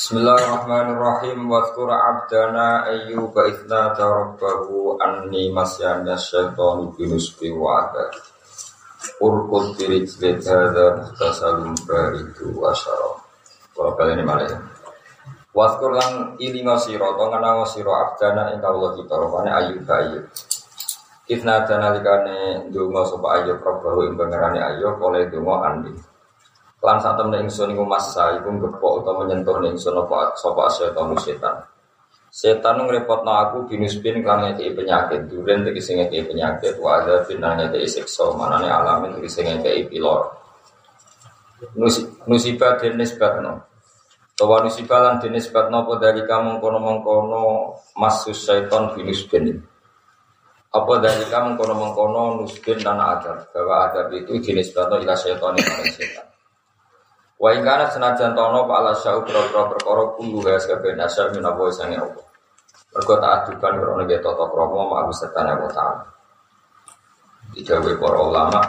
Bismillahirrahmanirrahim. Wadhkur abdana ayyuba idna tarabbahu anni masyana syaitanu binusbi wa'ada. Urkut birijlid hadha muhtasalun baridu wa Kalau kalian ini malah ya. Wadhkur lan ilinga siro Tongana siro abdana inka Allah kita Rupanya ayyuba ayyub. Idna dana likane dungo sopa ayyub Rabbahu imbangarani ayyub oleh dungo andi Lan saat temen ingsun iku masa iku ngepok utawa menyentuh ingsun apa sapa setan setan. Setan ngrepotno aku binusbin kan ngekei penyakit, duren tegese ngekei penyakit, wa ada binane ngekei siksa, manane alamin tegese ngekei pilor. Musibah den nisbatno. Tawa musibah lan den nisbatno apa dari kamu kono-mengkono masus setan binusbin. Apa dari kamu kono-mengkono nusbin dan adab, bahwa adab itu jenis batu ila setan yang setan. Wa ing kana senajan tono pak ala syau pro-pro perkara kulo ya kabeh nasar min apa sange apa. Mergo ta'aduban krono ge tata krama ma setan wa ta'ala. Dijawe para ulama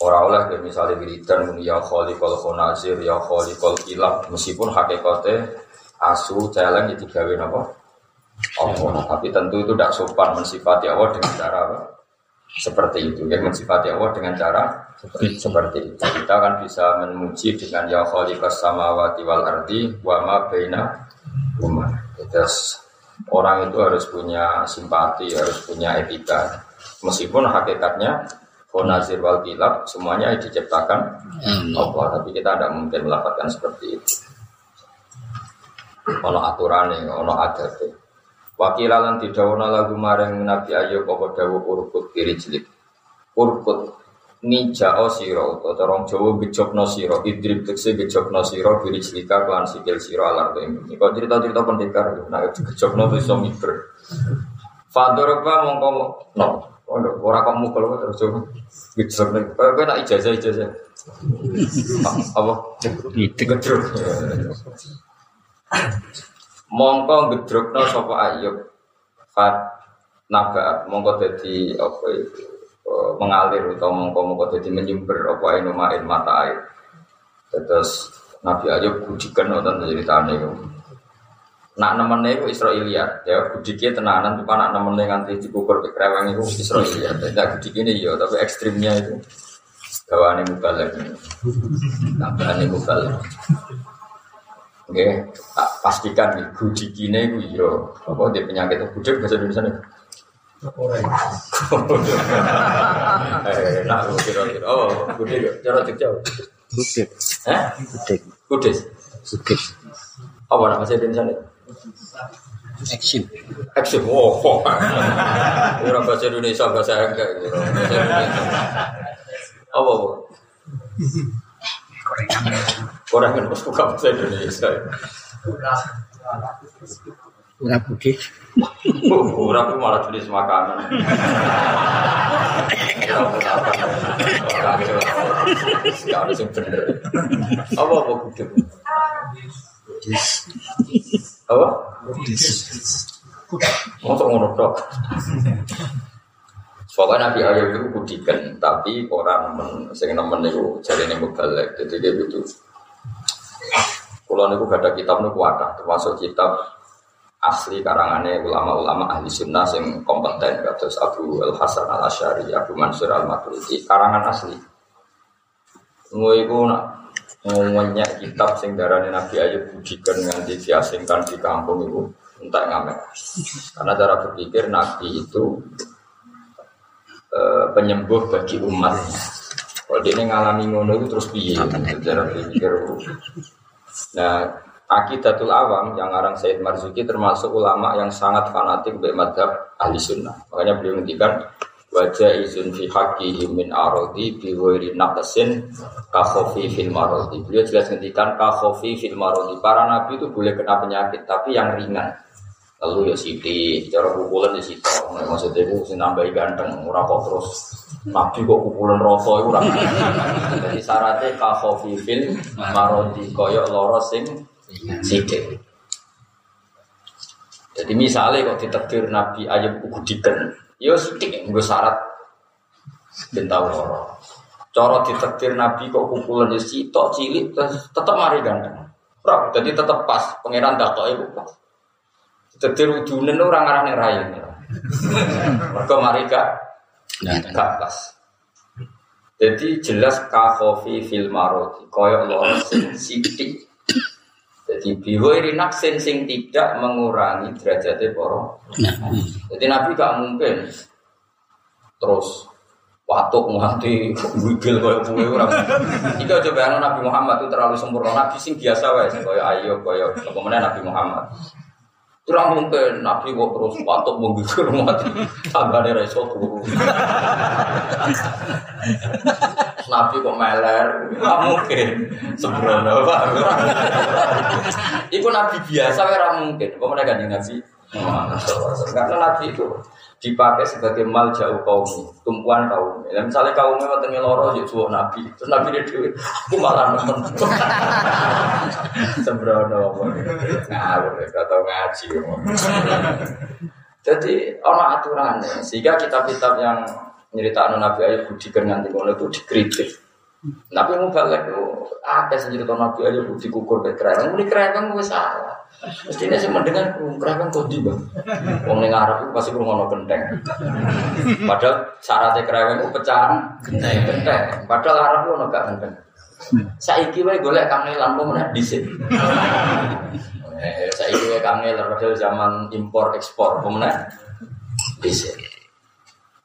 ora oleh ya misalnya wiridan ya khaliqal khonazir ya khaliqal ilab meskipun hakikate asu celeng itu digawe napa? Allah, tapi tentu itu tidak sopan mensifati Allah dengan cara apa? Seperti itu. Ya mensifati Allah dengan cara seperti, seperti itu. Kita kan bisa memuji dengan ya khaliqas samawati wal ardi wa ma baina huma. Terus orang itu harus punya simpati harus punya etika. Meskipun hakikatnya Fonazir wal kilab semuanya diciptakan Allah. Tapi kita tidak mungkin melakukan seperti itu. Ono aturan ono adat Wakilalan didawana lagu maring Nabi Ayub apa dawuh urkut kiri jelik. Urkut nija o siro atau terong Jawa gejokno siro idrib tekse gejokno siro kiri jelika kelan sikil siro alar tuh ini. Kau cerita-cerita pendekar, nah gejokno tuh iso miber. Fadorba mongko no, orang kamu kalau terus coba gejok nih. Kau nak ijazah ijazah. Apa? Gejok mongko gedrukno sapa ayub? Fat nabaat mongko dadi apa itu? E, mengalir atau mongko mongko dadi menyumber apa inu main mata air. Terus Nabi Ayub budikan nonton ceritane itu nak nemene iku Israiliyat. Ya budike tenanan tuh nak nemene nganti dikukur ke kreweng iku Israiliyat. Tidak budike ini ya tapi ekstrimnya itu. Gawane mubalek tambahane mubalek Oke, tak pastikan nih gudikine gue yo apa dia penyakit gudik bahasa Indonesia nih. Eh, nak kira-kira. Oh, gudik cara jauh. Gudik. Eh? Gudik. Gudik. Gudik. Apa nama bahasa Indonesia nih? Action. Action. Oh, kok. Ora bahasa Indonesia bahasa enggak. Apa? Apa? Orang kan harus buka bahasa Indonesia. Ora budi. Orang tuh malah jenis makanan. Gak ada yang bener. Apa apa gudeg? Apa? Masuk ngono tok. Pokoknya Nabi Ayub itu budikan, tapi orang men, sing nemen itu jadi ini mubalek, jadi dia butuh. Kalau niku gak ada kitab niku ada, termasuk kitab asli karangannya ulama-ulama ahli sunnah yang kompeten, kados Abu Al Hasan Al Ashari, Abu Mansur Al Maturidi, karangan asli. Nggak itu nak ngomongnya kitab sing darane Nabi Ayub budikan nganti diasingkan di kampung itu entah ngamek. Karena cara berpikir Nabi itu penyembuh bagi umat. Kalau dia ngalami ngono itu terus piye? Secara pikir. Nah, akidatul awam yang orang Said Marzuki termasuk ulama yang sangat fanatik dari madhab ahli sunnah. Makanya beliau ngendikan wajah izin fi haqihi min arodi bi ghairi naqsin ka khofi fil marodi. Beliau jelas ngendikan ka khofi fil marodi. Para nabi itu boleh kena penyakit tapi yang ringan. Lalu ya siti, cara pukulan ya sito. Maksudnya itu sing nambahi ganteng, ora kok terus nabi kok pukulan rasa itu ora. Jadi syaratnya ka khofi fil marodi koyok loro sing sidik. Jadi misalnya kok ditekdir Nabi Ayub gudikan, ya sidik nggak syarat bentau loro. Cara ditekdir Nabi kok kumpulan ya sitok cilik tetap mari ganteng. Jadi tetep pas pangeran kok iku pas. Dadi rudune ora ngarane rai. Mergo mari gak gak pas. Jadi jelas kahofi fil maroti koyok loro sing sithik. Jadi bihoiri naksin sing tidak mengurangi derajatnya poro. Jadi Nabi gak mungkin terus watuk nganti wigil koyo kowe ora. Iki aja bayangno Nabi Muhammad itu terlalu sempurna. Nabi sing biasa wae koyo ayo koyo kemudian Nabi Muhammad. Ora mungkin Nabi kok terus watuk menggigil mati. Tanggane ra iso turu. Nabi kok meler, nggak mungkin sembrono pak. Iku Nabi biasa, ora mungkin. Kok mereka kanjeng Nabi? Karena Nabi itu dipakai sebagai mal jauh kaum tumpuan kaum. Ya, misalnya kaumnya wonten loro ya suwuk Nabi. Terus Nabi dia dhewe aku malah nemen. Sembrono ngawur gak tau ngaji. Jadi orang aturannya sehingga kitab-kitab yang nyeritakno Nabi Ayub budi ngono itu dikritik. Nabi mau balik itu ada sing cerita Nabi Ayub budi kukur ke kerang. Ini kerang gue salah. Mestinya sih mendengar kerang kok di bang. Wong ning Arab itu pasti ngono genteng. Padahal syaratnya kerang itu pecahan genteng. Padahal Arab itu gak genteng. Saiki wae golek kangelan kok meneh dhisik. Eh, saiki wae kangelan padahal zaman impor ekspor meneh dhisik.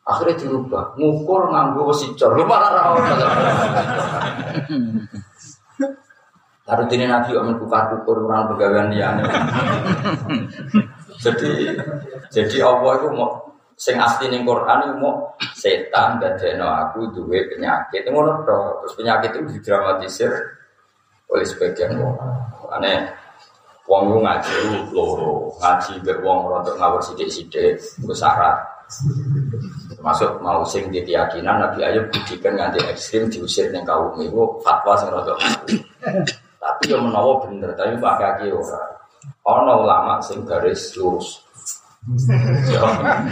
Akhirnya dirubah, ngukur nganggo wesi cor, lu malah rawat. Taruh dini nabi om kukar kukur orang jadi jadi Allah itu mau sing asli ning Quran itu mau setan dan deno aku duwe penyakit ngono terus penyakit itu didramatisir oleh sebagian orang. Aneh wong ngaji loro, ngaji mbek wong rontok ngawur sithik-sithik, iku syarat. Termasuk mau sing di keyakinan Nabi Ayub budikan nganti ekstrim diusir ning kaum itu fatwa sing rada Tapi yang menawa bener, tapi pakai kaki ora. Ono ulama sing garis lurus.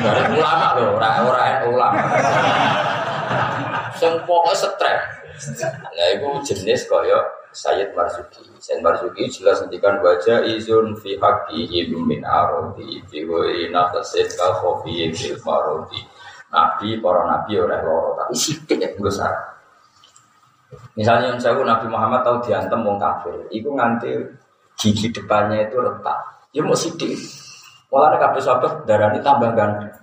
garis ulama lho, ora ora ulama. Sing pokoke stres. Lah iku jenis kaya Sayyid Marzuki. Sayyid Marzuki jelas ngendikan wajah izun fi haqqihim min arodi fi wa naqasid ka khofi fil marodi. Nabi, para nabi oleh loro, tapi sidik ya besar. Misalnya yang saya Nabi Muhammad tahu diantem wong kafir, itu nganti gigi depannya itu retak. Ya mau sidik. Malah kabeh sahabat darah ini tambah ganteng.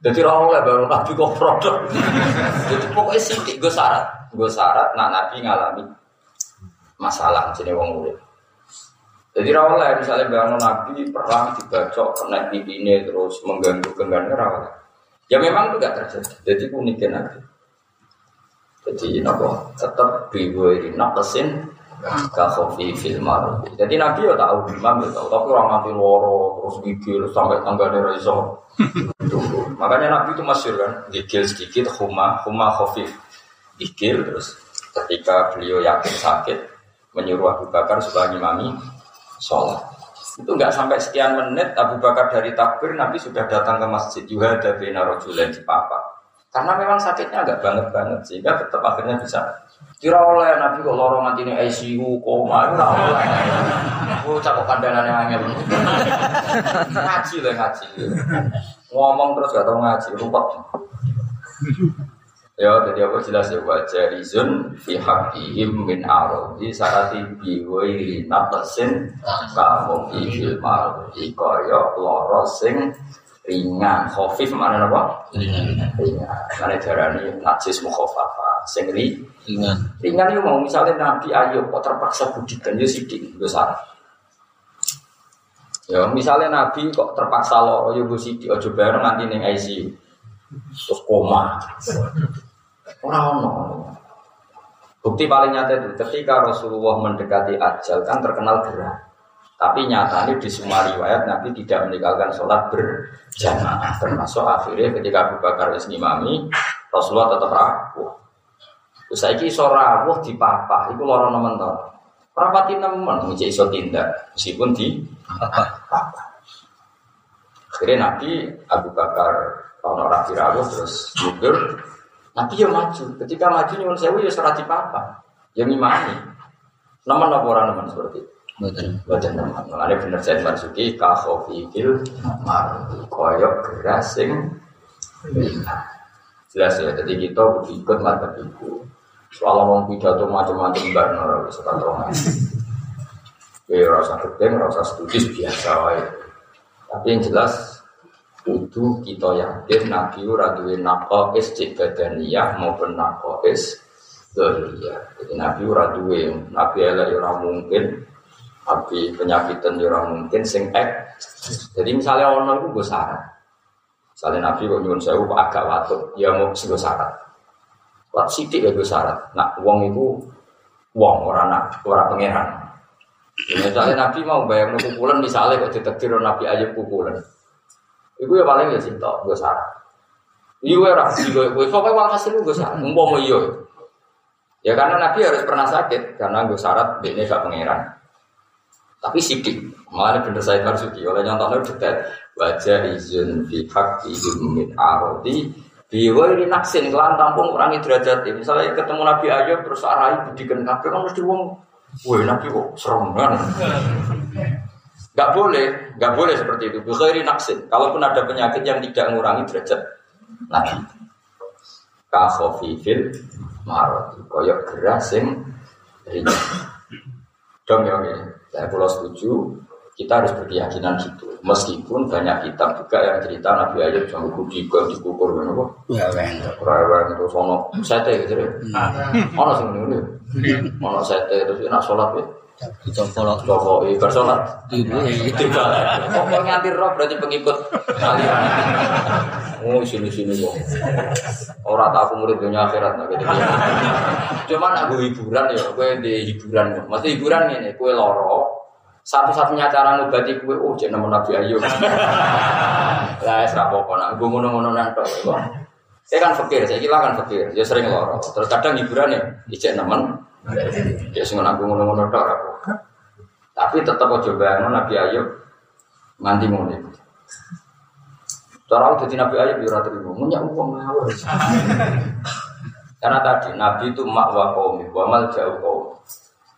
Jadi orang oleh baru Nabi kok produk. Jadi pokoknya sidik gue syarat, gue syarat. Nah Nabi ngalami masalah jadi wong urip. Jadi rawalnya misalnya bangun Nabi perang dibacok kena ini terus mengganggu genggamnya rawalnya. Ya memang itu gak terjadi. Jadi uniknya Nabi. Jadi nopo tetap biwiri nakesin kasofi fil maruf. Jadi Nabi ya tahu imam ya tahu, tapi orang nanti loro terus gigil sampai tanggane raiso. Makanya Nabi itu masyur kan, gigil sedikit, huma huma khofif, gigil terus ketika beliau yakin sakit menyuruh Abu Bakar supaya ngimami sholat. Itu nggak sampai sekian menit Abu Bakar dari takbir Nabi sudah datang ke masjid juga ada bina rojulen di papa. Karena memang sakitnya agak banget banget sehingga tetap akhirnya bisa kira oleh Nabi kok lorong nanti ini ICU koma itu oleh. Oh cakap kandangannya angel. ngaji lah ngaji. Ngomong terus gak tau ngaji rumput. Ya, jadi apa jelas ya wajah rizun fi haqqihim min arodi sarati biwai natasin kamu fil marodi kaya loro sing ringan khafif mana apa? Ringan. Ringan. Mana darani najis mukhafafa sing ri ringan. Ringan itu mau misalnya Nabi Ayub kok terpaksa budikan ya sidik besar. Ya misalnya Nabi kok terpaksa loro ya gue sidik aja bareng nanti ning ICU terus koma. Orang ono. Bukti paling nyata itu ketika Rasulullah mendekati ajal kan terkenal gerah. Tapi nyatanya di semua riwayat Nabi tidak meninggalkan sholat berjamaah. Termasuk akhirnya ketika Abu Bakar wis ngimami, Rasulullah tetap. Terus saya iso rawuh di papa, itu lorong nemen to. Rapati nemen ngece iso tindak meskipun di. Akhirnya Nabi Abu Bakar kalau rawuh terus mundur Nabi ya maju. Ketika maju nyuwun sewu ya serati papa. Ya ngimani. Nemen apa orang nemen seperti itu. Betul. Boten nemen. Mulane bener Said Marzuki ka koyok gerasing jelas ya jadi kita kudu ikut mata ibu soal ngomong pidato macam-macam mbak Nora bisa kantongan ya rasa gedeng rasa studi biasa wae tapi yang jelas kudu kita yakin Nabi ora duwe naqais cek badaniyah maupun naqais dzahiriyah. Jadi Nabi ora duwe, Nabi elek ya ora mungkin, Nabi penyakitan ya ora mungkin sing ek. Jadi misalnya ono iku gue syarat. Misalnya Nabi kok nyuwun sewu agak watuk, ya mau gue syarat. Wat sidik ya gue syarat. Nak wong itu wong ora nak ora pangeran. Ya, misalnya Nabi mau bayang pukulan misalnya kok ditekdir Nabi Ayub pukulan. Iku ya paling ya cinta, gue syarat. Iya ora sih gue, gue pokoknya walhasil gue syarat. Umpama iya. Ya karena Nabi harus pernah sakit karena gue syarat dia gak pangeran. Tapi sidik, malah bener saya Marzuki oleh nyontohnya detail wajah izin fi hakki min arodi biwa ini naksin kelan tampung orang derajat misalnya ketemu Nabi Ayub terus arai budikan kafe kan mesti wong woi Nabi kok serem kan Gak boleh, gak boleh seperti itu. Bukhairi naksin. Kalaupun ada penyakit yang tidak mengurangi derajat Nabi. Kahofifil marot. Koyok gerasing ringan. Dong ya, oke. Saya pulau setuju. Kita harus berkeyakinan gitu. Meskipun banyak kitab juga yang cerita Nabi Ayub sama kudi ke dikukur kan apa? Ya ben. Rewel itu sono sete gitu ya. Ono sing ngene. Ono sete terus nak sholat ya. Follow Joko ibar sholat. ibu Tidak lah. Pokoknya nganti roh berarti pengikut aliran. Oh sini sini kok. Orang tak aku murid dunia akhirat nah gitu. Cuma nak gue hiburan ya, gue di hiburan. Maksud hiburan ini, gue loro. Satu-satunya cara ngobati gue, oh jangan nama Nabi Ayub. Lah es rapopo nak gue ngono-ngono nanto. Saya kan fakir, saya kira kan fakir. Ya sering loro. Terus kadang hiburan ya, ijek nemen. Ya sing aku ngono-ngono tok aku. Tapi tetap aja bayangno Nabi Ayub nganti iku. Cara jadi Nabi Ayub ya ora terima, munyak wong ngawur. Karena tadi Nabi itu mak wa qaumi wa mal jauh kaum.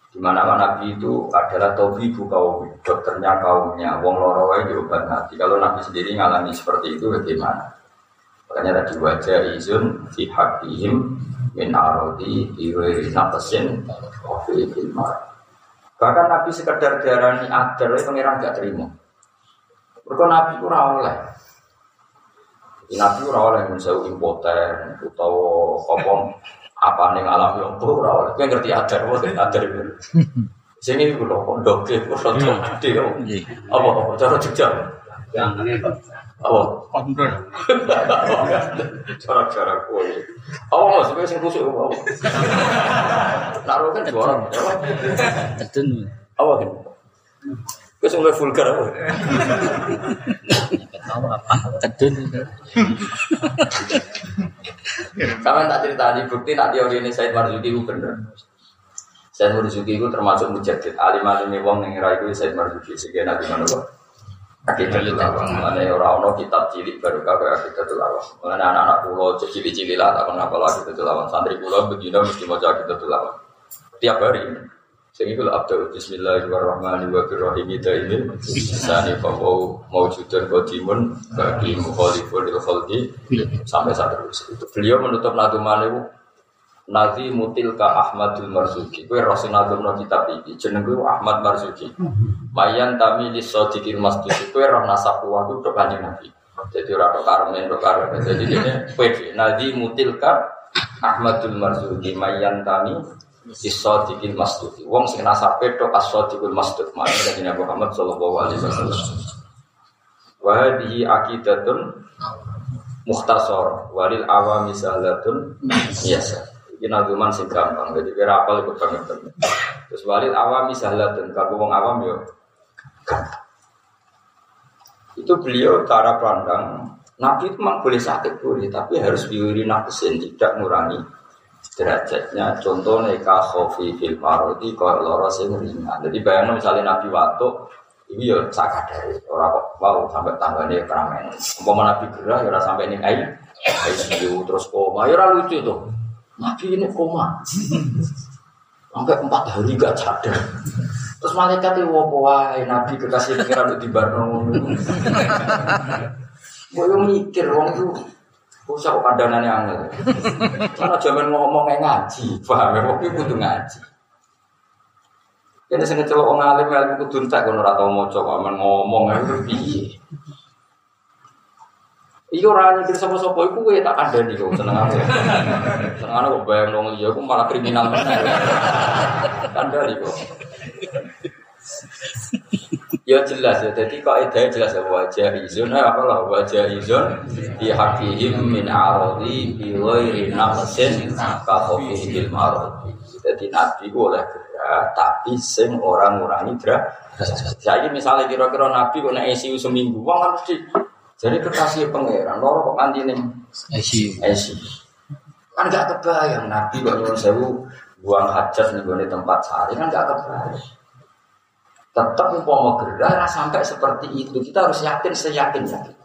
Di mana Nabi itu adalah tabibu kaum, dokternya kaumnya. Wong loro wae diobat Nabi. Kalau Nabi sendiri ngalami seperti itu bagaimana? Makanya tadi wajah izun fi haqqihim min arodi iwe naqsin wa fi ilmar. Bahkan Nabi sekedar diarani adar, pangeran gak terima. Mereka Nabi itu ora oleh. Nabi ora oleh menjauh impoten utawa apa apa ning alam yang tuh ora oleh. Kowe ngerti adar, wae adar itu. Sini iku lho pondok e ora gede. Apa apa cara jejak. Apa? Cara-cara kowe. Apa mas kowe sing kusuk apa? Naruh kan juara. Apa? Tertun. Apa kan? Kowe sing vulgar apa? Tahu apa? Tertun. Sama tak cerita bukti nak teori ini Said Marzuki itu bener. Said Marzuki itu termasuk mujadid. Alim alim wong yang ngira itu Said Marzuki. Sehingga nabi mana kok? Akidatul awam. Mana orang orang kitab cilik baru kau akidatul awam. Mana anak-anak pulau cilik cilik lah tak kenapa lagi akidatul awam. Santri pulau begini mesti mau akidatul awam. Tiap hari. Sehingga kalau Abdul Bismillahirrahmanirrahim kita ini Sani mau mawjudan qadimun bagi mukhalifun lil khalqi sampai saat itu. Beliau menutup naduman itu Nazi mutil ka Ahmadul Marzuki. Kue Rasul no kitab ini. Jeneng gue Ahmad Marzuki. Mayan tami di sodikil masjid. Kue roh nasab kuah itu kanjeng Nabi. Jadi orang karmen, karmen. Jadi ini kue Nazi mutil ka Ahmadul Marzuki. Mayan tami Isodikil masjid. Wong sing nasabe tok asodikul masjid. Makanya dari Nabi Muhammad Sallallahu Alaihi Wasallam. Wahdihi akidatun mukhtasar walil awami sahlatun biasa. Ini nazuman sing gampang. Jadi kira apal ikut banget. Terus walil awami sahlatun. Kalau wong awam yo. Itu beliau cara pandang Nabi itu memang boleh sakit boleh, tapi harus diuri nafsin tidak mengurangi derajatnya contohnya ka khofi fil marodi kalau loro sing ringan jadi bayangin misalnya nabi waktu ini ya sakit dari orang kok mau sampai tangganya keramen umpama nabi gerah ya sampai ini air ICU terus koma ya lucu tuh nabi ini koma sampai empat hari gak sadar Terus malaikat itu wopo wae nabi kekasih pengiran di barno. Gue mikir wong itu usah kok kandangannya angel. Karena zaman ngomongnya ngaji, paham ya? Wong kudu ngaji. Ini sing celok wong alim ilmu kudu entek kono ora tau maca ngomong itu piye. Iya ora nyikir sapa-sapa iku kowe tak kandhani kok seneng aku. Seneng kok bayang wong liya aku malah kriminal meneh. Kandhani kok. Ya jelas ya, jadi kaidah jelas ya wajah izun, eh, apa lah wajah izun di hakihim min arodi bi ghairi nafsin ka khofihil marodi. Jadi nabi oleh gerak, tapi sing orang ngurangi gerak. Jadi misalnya kira-kira nabi kok nek seminggu, wong harus di jadi kekasih pangeran, loro kok mandi nih ICU. ICU. Kan gak kebayang nabi kok nyuruh sewu buang hajat nih di tempat sehari kan gak kebayang. Tetap umpama gerah sampai seperti itu kita harus yakin seyakin yakin.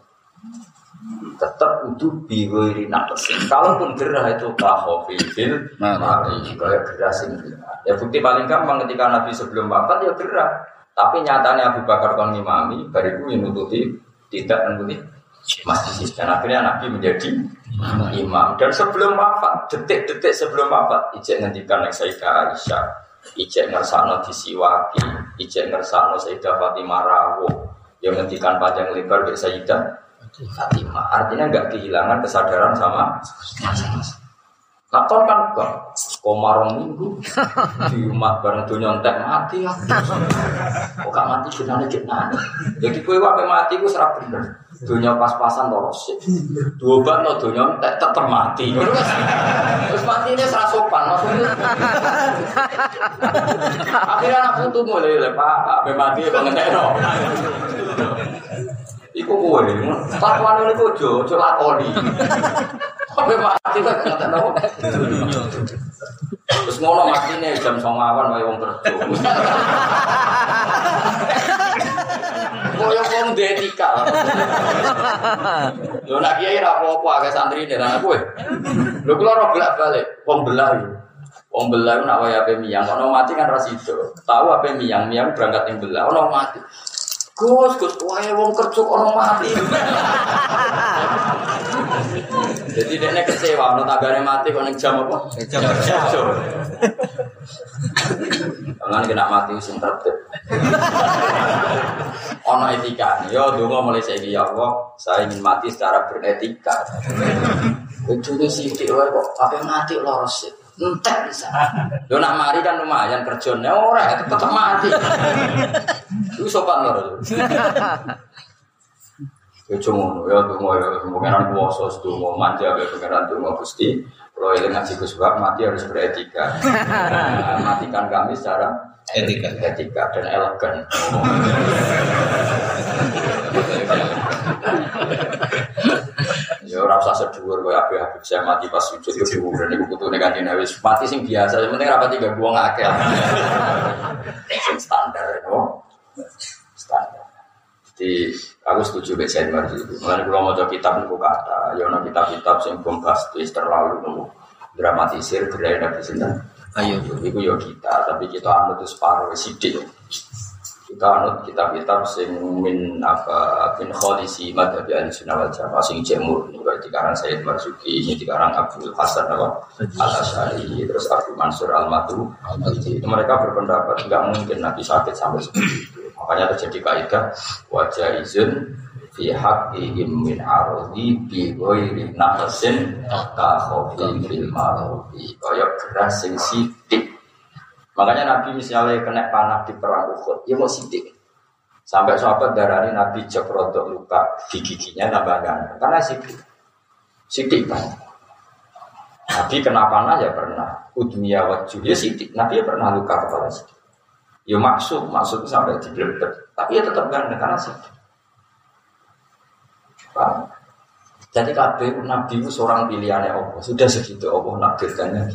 Tetap itu biwiri nakesin. Kalaupun gerah itu kahofil, mari kayak gerah sing Ya bukti paling gampang ketika Nabi sebelum wafat ya gerah. Tapi nyatanya Abu Bakar kon ngimami, bariku yang nututi tidak menututi masjid. Dan akhirnya Nabi menjadi imam. Dan sebelum wafat, detik-detik sebelum wafat, ijek ngendikan yang Sayyidah Aisyah, ijek ngersakno disiwaki, ijek ngersakno Sayyidah Fatimah Rawo, yang ngendikan panjang lebar dari Sayyidah Fatimah. Artinya nggak kehilangan kesadaran sama masa-masa. Nah, kan komarong minggu di umat bareng dunia entek mati. Kok gak mati jenane jenane. Jadi kowe wae mati ku serap bener. Dunia pas-pasan toros. Dua bat no dunia entek tetep mati. Terus mati ini serah sopan. Akhirnya anak putu mulai le Pak, ape mati pengentek no. Iku kowe, takwan ini kojo, ojo lakoni. Ape mati kok ngentek no. Terus ngono nih jam songawan wae wong kerja. Koyo wong duwe etika. Yo nak kiai ra apa-apa agak santri nek ana kowe. Lho kula ora bolak-balik, wong belah. Wong belah nak wae ape miyang, ono mati kan ra sido. Tahu ape miyang, miyang berangkat ning belah, ono mati. Gus, Gus, wae wong kerja ono mati. Jadi dia kecewa, ono tagare mati kok ning jam apa? Jam kerja. Jangan kena mati sing tertib. Ono etika. Yo donga mulai saiki ya Allah, saya ingin mati secara beretika. Ujungnya sithik wae kok ape mati loro sih. Entek bisa. Yo nak mari kan lumayan kerjanya ora tetep mati. Itu sopan lho. Ya cuma ya donga ya pengeran kuwasa donga manja ya pengeran donga Gusti. Kalau eling ngaji Gus Bab, mati harus beretika. Nah, matikan kami secara Etika. etika dan elegan. Ya ora usah sedhuwur koyo Habib Habib saya mati pas sujud dhuwur niku kutune kanjeng Nabi. Mati sing biasa, yang penting rapat tiga buang akeh. Sing standar no. Standar. Jadi aku setuju dengan saya Marji itu. Mulai kalau mau kitab niku kata, ya ono kitab-kitab sing bombastis terlalu nunggu dramatisir gerai nabi sinten. Ayo. Iku yo kita, tapi kita anut itu separuh sidik. Kita anut kitab-kitab sing min apa bin kholisi madhabi ahli sunnah wal jamaah sing jemur ini berarti karang Sayyid Marzuki ini dikarang Abdul Hasan apa al Asyari terus Abu Mansur al Matu mereka berpendapat nggak mungkin Nabi sakit sampai seperti itu makanya terjadi kaidah wajah izin fi haqqihim min ardi bi ghairi naqsin ka khawfi fil mardi. Kaya geras sing sithik makanya Nabi misalnya kena panah di perang Uhud ya mau sithik sampai sahabat darani Nabi rodok luka di giginya tambah ganteng. Karena sithik sithik kan. Nabi kena panah ya pernah. Udmiya wajah ya Nabi ya pernah luka kepala sithik ya maksud maksud sampai di tapi ya tetap ganteng karena Paham? Jadi kabeh nabi itu seorang pilihannya Allah. Sudah segitu Allah nakdirkannya.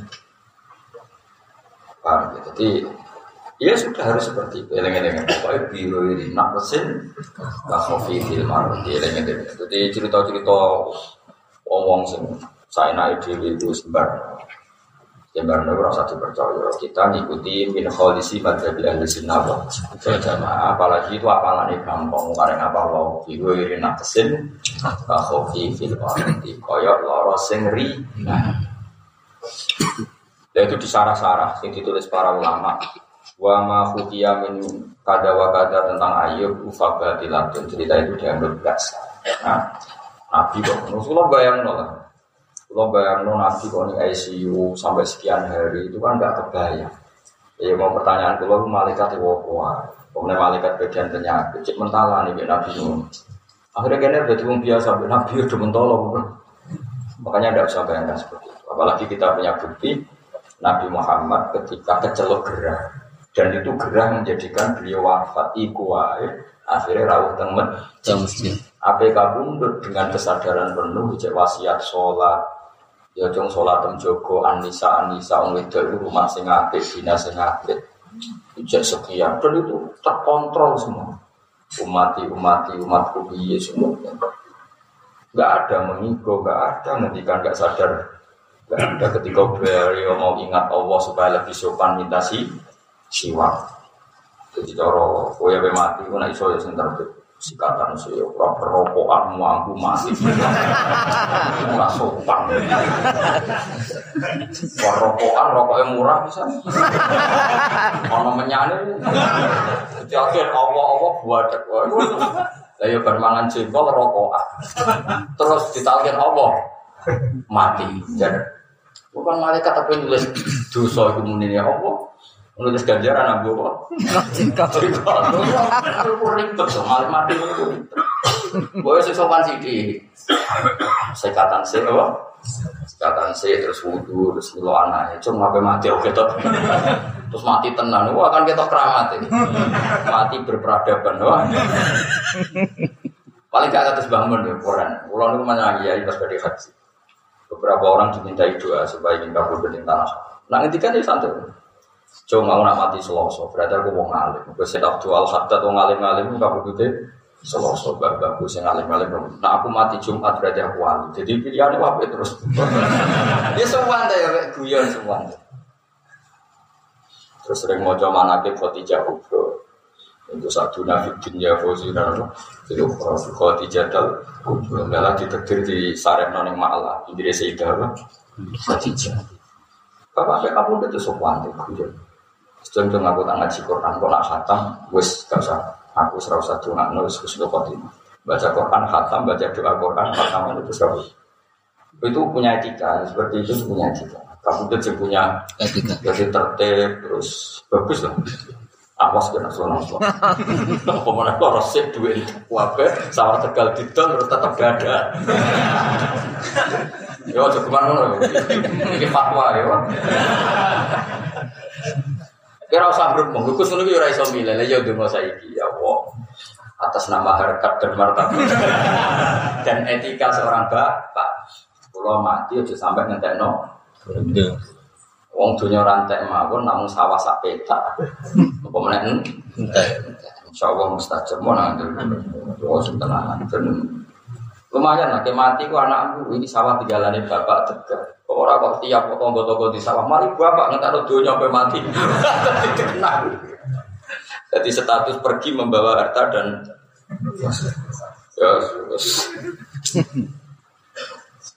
Paham ya? Jadi ya sudah harus seperti itu. Eleng-eleng pokoknya biru ini nak mesin bahofi filmar. Eleng-eleng. Jadi cerita-cerita omong sing saya naik diri itu sembar. Jembar nabi rasa dipercaya. Kita ngikuti min kholisi madhabi ahli sunnah wal jamaah. Apalagi itu apalane gampang. Karena apa wau iku iri nakesin kakhofi fil ardi koyok loro sing ri. Ya itu disarah-sarah yang ditulis para ulama. Wa ma khufiya min kada wa kada tentang ayub ufabatilatun. Cerita itu dianggap biasa. Nah, Nabi kok, Rasulullah bayang lah. Kalau bayang nabi kok nih ICU sampai sekian hari itu kan nggak kebayang. Ya mau pertanyaan kalau malaikat itu apa? Kemudian malaikat bagian penyakit, cek mentala nih nabi itu. Akhirnya kena berarti orang biasa, nabi udah mentolong. Makanya tidak usah bayangkan seperti itu. Apalagi kita punya bukti Nabi Muhammad ketika kecelok gerah dan itu gerah menjadikan beliau wafat iku akhirnya rawuh temen. APK kabundut dengan kesadaran penuh cek wasiat sholat Ya jong sholat jogo anisa anisa wong wedok rumah sing apik, dina sing apik. Sekian dan itu terkontrol semua. Umati umati umatku piye semua. Gak ada mengigo, gak ada ngendikan gak sadar. Gak ada ketika beliau mau ingat Allah supaya lebih sopan minta si siwak. Jadi cara kowe mati ku nek iso ya sing sikatan sih orang perokokan mampu mati. Nggak sopan. Perokokan rokoknya murah bisa. Ono menyane jadi allah allah buat lah ya bermangan jengkol rokokan. Terus ditalkin allah. Mati. Jadi bukan malaikat tapi nulis dosa itu munirnya allah Menulis ganjaran abu kok. Cinta. Aku ribet malah mati itu. Boleh sesopan sih di sekatan sih apa? Sekatan sih terus wudhu terus milo anaknya. Cuma ngapain mati oke tuh. Terus mati tenang. Wah kan kita keramat ini. Mati berperadaban. Wah. Paling gak atas bangun deh Quran. Quran itu mana ya pas pada haji. Beberapa orang dimintai doa supaya ingin kabur dari tanah. Nah, kan dia santai. Cuma mau nak mati seloso, berarti aku mau ngalim. Gue sedap jual hadat, mau ngalim-ngalim, gak begitu seloso, bagus yang ngalim-ngalim. Nah aku mati Jumat berarti aku wali. Jadi pilihannya apa terus? Dia semua deh ya, guyon semua. Terus sering mau coba manake Khadijah Kubro. Untuk satu nabi dunia fosi dan itu Khadijah dal Kubro. Malah ditekdir di sarem noning malah. Ini dia Sayyidah Khadijah. Bapak kamu itu sopan deh, Contoh aku tak ngaji Quran, kok nak khatam, wes gak usah. Aku serau satu nak nulis wes Baca Quran khatam, baca doa Quran khatam itu serau. Itu punya etika, seperti itu punya etika. Kamu itu punya etika, jadi tertib, terus bagus lah. Awas kena suara nasional. Pemenang kok resip duit wabe, sawah tegal didol terus tetap gak ada. Yo, cukup mana? Ini fatwa ya. Kira usah berhubung, Gus ngono ora iso milih. Lah ya donga saiki ya Allah. Atas nama harkat dan martabat dan etika seorang bapak. Kalau mati aja sampai ngentekno. Wong dunia rantai mawon namun sawah sak petak. Apa meneh entek. Insyaallah mustajab mau nang Oh tenang. Lumayan lah, mati ku anakku ini sawah tinggalannya bapak tegar. Orang kok tiap tonggo-tonggo di sawah, mari bapak ngetar dunia sampai mati. Jadi status pergi membawa harta dan ya,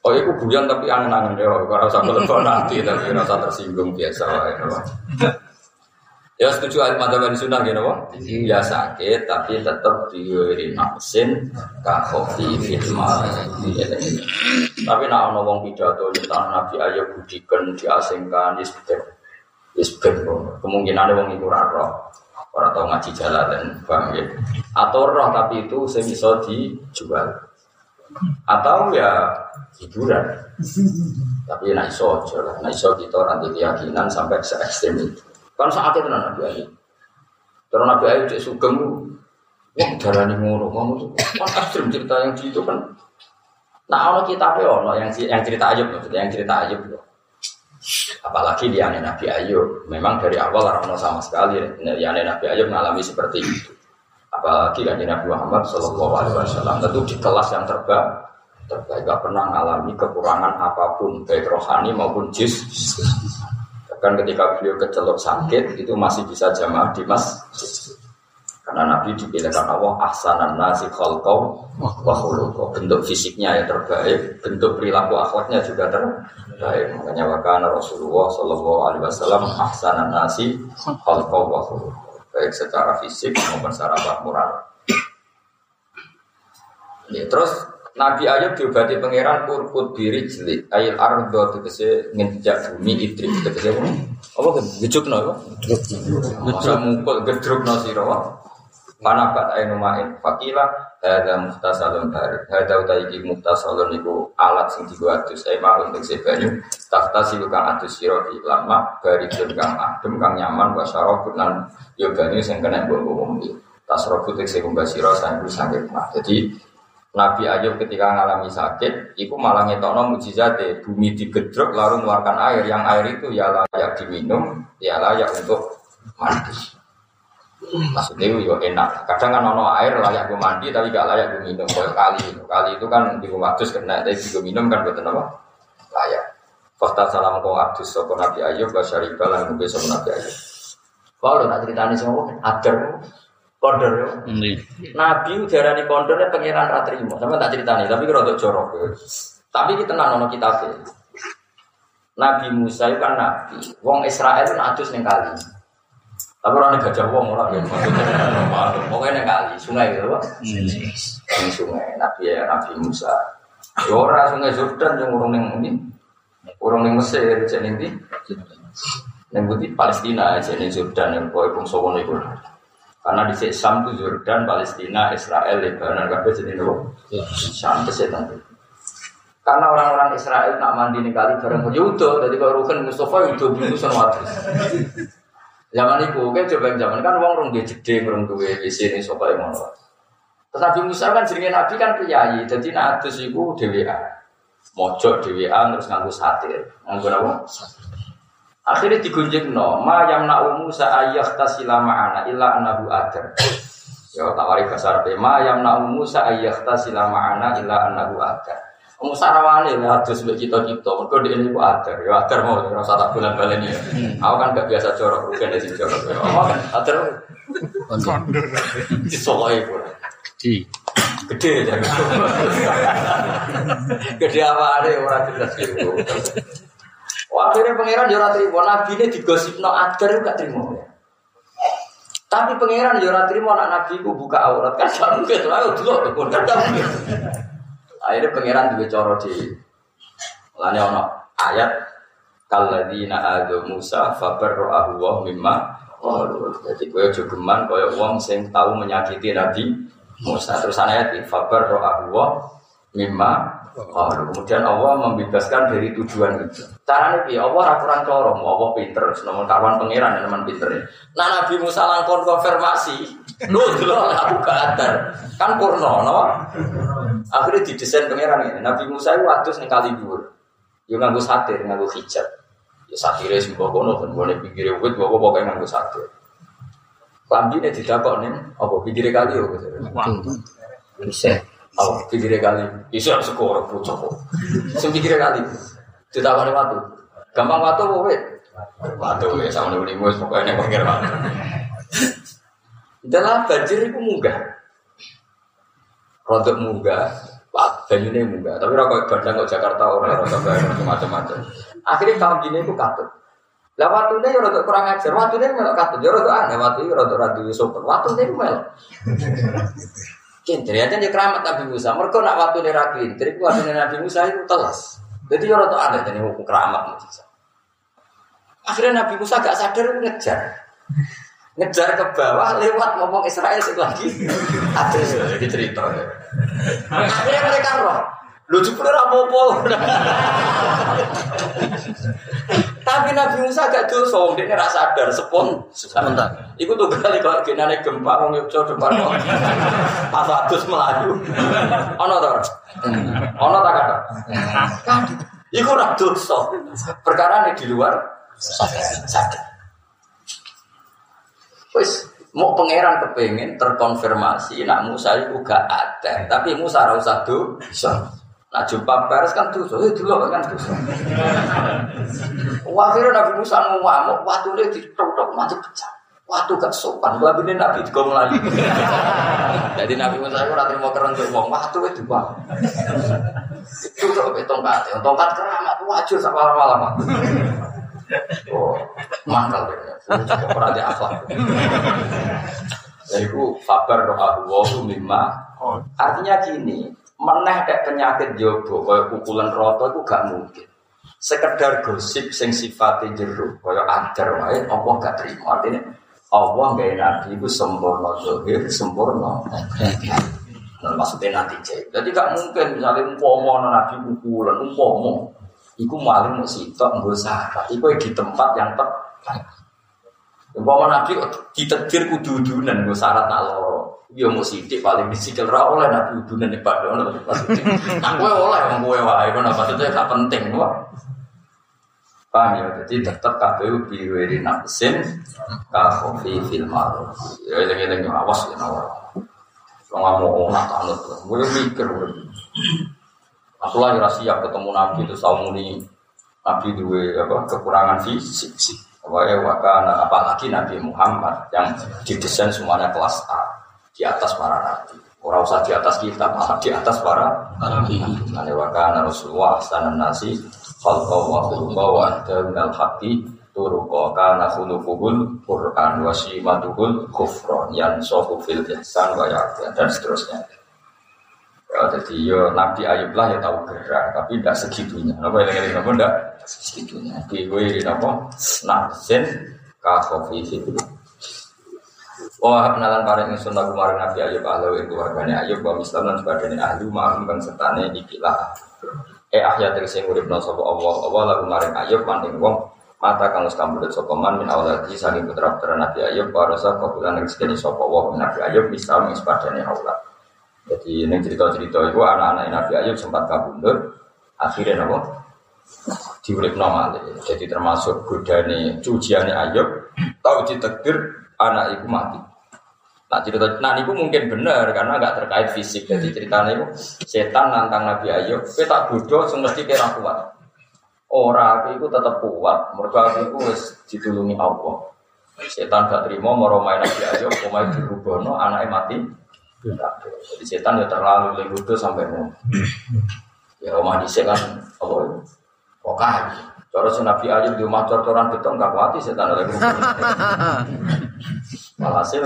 Oh, itu bujan tapi angen-angen ya. Kalau kalau nanti tapi rasa tersinggung biasa ya. Ya setuju ayat madzhab sunnah gitu kok. Ya sakit tapi tetap diwiri nafsin kakofi fitma. Tapi nak ono wong pidato tentang Nabi Ayub budikan diasingkan isbek. Isbek kemungkinan ada iku ora roh. Ora tau ngaji jalan paham ya. Atau roh tapi itu sing iso dijual. Atau ya hiburan. Tapi nak iso aja lah. Nak iso kita nanti keyakinan sampai se ekstrem itu. Kan saat itu Nabi Ayub. Terus Nabi Ayub cek sugeng Wah, darah ini ngono, ngono tuh. Kan cerita yang di itu kan. Nah, kalau kita ono yang yang cerita Ayub maksudnya, yang cerita Ayub loh. Apalagi dia Nabi Ayub, memang dari awal orang sama sekali. Dia Nabi Ayub mengalami seperti itu. Apalagi kan Nabi Muhammad Shallallahu Alaihi Wasallam tentu di kelas yang terbaik, terbaik gak pernah mengalami kekurangan apa pun baik rohani maupun jis Bahkan ketika beliau kecelok sakit itu masih bisa jamaah di masjid. Karena Nabi dipilihkan Allah ahsanan nasi khalqau wa. Bentuk fisiknya yang terbaik, bentuk perilaku akhlaknya juga terbaik. Makanya wakana Rasulullah Shallallahu alaihi wasallam ahsanan nasi khalqau wa. Baik secara fisik maupun secara moral. Ya, terus Nabi Ayub diobati pangeran kurkut diri jeli ayil ardo tegese nginjak bumi idrik. Tegese apa? Kan? Gejuk no apa? Masa mukul gedruk no siro mana bat ainu main fakila ada muhtasalun dari ada utai iki muhtasalun iku alat sing digo adus ai mau untuk sebanyu tahta silu kang adus siro di lama bari kang adem kang nyaman wasyarah lan yo banyu sing kena mbok umum tasrofu tegese kumbah siro sang sakit jadi Nabi Ayub ketika mengalami sakit, itu malah ngetokno mujizat bumi digedruk lalu mengeluarkan air. Yang air itu ya layak diminum, ya layak untuk mandi. Maksudnya itu enak. Kadang kan ono air layak gue mandi tapi gak layak gue minum. Kalau kali, kali itu kan di rumah terus kena tapi gue minum kan betul apa? Layak. Fakta salam kau abdus sopo Nabi Ayub, basyari balan gue sama Nabi Ayub. Kalau nak ceritanya semua, ada Kondor ya. Nabi udarani kondornya pangeran ratrimo. Sama tak ceritanya, tapi kira untuk jorok. Tapi kita tenang nono kita Nabi Musa itu kan nabi. Wong Israel itu adus neng kali. Tapi orang gajah wong orang ya. Pokoknya neng kali, sungai gitu, pak. Neng sungai, Nabi ya Nabi Musa. Yora sungai Jordan yang urung neng ini, urung neng Mesir, jadi. Neng putih Palestina, jadi Jordan yang kau bungsu itu. Karena di Sam itu Jordan, Palestina, Israel, Lebanon, kabeh jadi nopo. Sam itu nanti. Karena orang-orang Israel nak mandi nih kali bareng yudo, jadi kalau rukun Mustafa yudo bingung sama Zaman itu, kan coba zaman kan uang rong dia jede, rong duwe di sini sopa yang mana. Tetapi Musa kan jenenge Nabi kan priayi, jadi natus itu DWA, mojok DWA terus nganggu satir, nganggu apa? Akhirnya digunjing no, ma yang nak Musa ayah tasila ma'ana illa anabu adar. Ya tawari bahasa Arab, ma yang nak Musa ayah tasila ma'ana illa anabu adar. Musa rawani lah adus mbek kita-kita, mergo dhek niku adar. Ya adar mau ora usah tak bulan balen ya. Aku kan gak biasa jorok, rugen dari jorok. Aku kan adar Kondur. disokoke pula. Di. Gede ya. Gede apa ada orang jelas gitu. Wah, akhirnya pangeran yo ora trimo, nabi ini digosipno adar gak trimo. Tapi pangeran yo ora trimo anak nabi ku buka aurat. Kan gak mungkin ayo dulu kan gak mungkin. Akhirnya pangeran juga coro di Lani ono ayat Kalladina adu Musa fabarro wa mimma Jadi gue jogeman kaya wong sing tahu menyakiti Nabi Musa. Terus ayat fabarro wa mimma Oh, kemudian Allah membebaskan dari tujuan itu. Caranya dia Allah aturan corong, Allah pinter, nomor kawan pangeran dan teman pinter. Nah Nabi Musa langkon konfirmasi, lu dulu aku keatar, kan purno, no? Akhirnya didesain pangeran ini. Nabi Musa itu atus nih kali dua, dia nganggu satir, nganggu hijab. Ya satirnya sebuah kono, dan boleh pinggir wit, bawa pokoknya nganggu satir. Lambi ini tidak kok nih, apa pinggirnya kali ya? Bisa. Oh, pikirnya kali. Bisa skor bocah kok. Sing pikirnya kali. Ditakoni waktu. Gampang waktu kok. Waktu ya sama nih mus pokoknya pikir waktu. Dalam banjir itu munggah. Rodok munggah, banyune munggah. Tapi rokok bandang kok Jakarta rokok banyak macam-macam. Akhirnya tahun gini itu katut. Lah waktunya ya rodok kurang ajar, waktunya melok katut, ya rodok aneh, itu rodok radio sopan, waktunya itu melok. Kintir ya jadi keramat Nabi Musa. Mereka nak waktu dia rakin. Jadi waktu Nabi Musa itu telas. Jadi orang tuh ada jadi hukum keramat Musa. Akhirnya Nabi Musa gak sadar ngejar. Ngejar ke bawah lewat ngomong Israel lagi. Adres jadi cerita. Akhirnya mereka roh. Lu juga rapopo. Tapi Nabi Musa gak dosa, dia ngerasa sadar sepon. Sebentar. Iku tuh kali kalau genane gempa wong Yogyo depan kok. Pas adus melayu. Ono to? Ono ta kata? Iku ora dosa. Perkara ini di luar sadar. Wis mau pangeran kepengen terkonfirmasi nak Musa itu gak ada, tapi Musa ora usah dosa. Nah jumpa pers kan tuh, itu dulu kan tuh. Akhirnya Nabi Musa ngamuk, waktu dia ditok-tok mati pecah. Waktu gak sopan, belum ini Nabi juga melayu. Jadi Nabi Musa itu nanti mau keren tuh, waktu itu bang. Itu tuh tongkat, tongkat keramat wajur sama lama-lama. Oh, mangkal deh, pernah akhlak. Jadi itu sabar doa dua lima. Artinya gini, meneh kayak penyakit jobo kayak pukulan roto itu gak mungkin. Sekedar gosip sing sifatnya jeruk kayak ajar wae Allah gak terima. Artinya Allah gak nabi itu sempurna zohir sempurna. Nah, maksudnya nanti cek jadi gak mungkin misalnya umpomo nabi pukulan umpomo Iku maling mau sitok nggak sahabat. Iku di tempat yang tepat. Umpama nabi ditetir kudu-dudunan gue syarat nak loro. Ya mau sidik paling disikil ra oleh nabi udunan di pada ono maksudnya. Nah gue oleh wong gue wae ngono maksudnya gak penting kok. Paham ya? Jadi tetap KPU biwiri nafsin kafofi fil maruf. Ya eling-eling awas ya nawar. Wong mau nak tanut. Gue mikir Aku lah siap ketemu Nabi itu saumuni Nabi dua apa kekurangan fisik. Apa ya apalagi Nabi Muhammad yang didesain semuanya kelas A di atas para nabi. Orang usah di atas kita, malah di atas para nabi. Nanti wakana Rasulullah sanan nasi khalqa wa khuluqa wa anta minal haqqi turuqa kana Qur'an wa simatuhul kufron yang sohu fil ihsan dan seterusnya. Ya, jadi yo Nabi Ayub lah ya tahu gerak, tapi tidak segitunya. Apa yang ini apa tidak segitunya. Di gue apa? Nafsin kafofi itu. Oh, kenalan paring ingsun lagu maring Nabi Ayub ahlu itu wargane Ayub wa Islam lan sebagainya ahlu ma'lum kang sertane ikilah. Eh ahya tegese uripna sapa Allah, Allah lagu maring Ayub maning wong mata kang wis kambulut sapa man min awladi saking putra-putra Nabi Ayub wa rasa kabulan rezeki sapa wa Nabi Ayub Islam ing sepadane aulad. Jadi ini cerita-cerita itu anak-anak Nabi Ayub sempat kabundut, akhirnya nopo diurip normal. Jadi termasuk godane cuciannya Ayub, tahu ditekdir anak itu mati. Nah cerita, nah itu mungkin benar karena nggak terkait fisik. Jadi ceritanya itu setan nantang Nabi Ayub, kita tak bodoh, semesti kira kuat. Orang itu tetap kuat, mereka itu harus ditulungi Allah. Setan gak terima mau main Nabi Ayub, mau main dirubono, anaknya mati. Jadi setan ya terlalu legudo sampai mau. Ya omah dhisik kan apa itu? Cara si Nabi Ayub di rumah cor-coran beton gak kuat setan lagi. Walhasil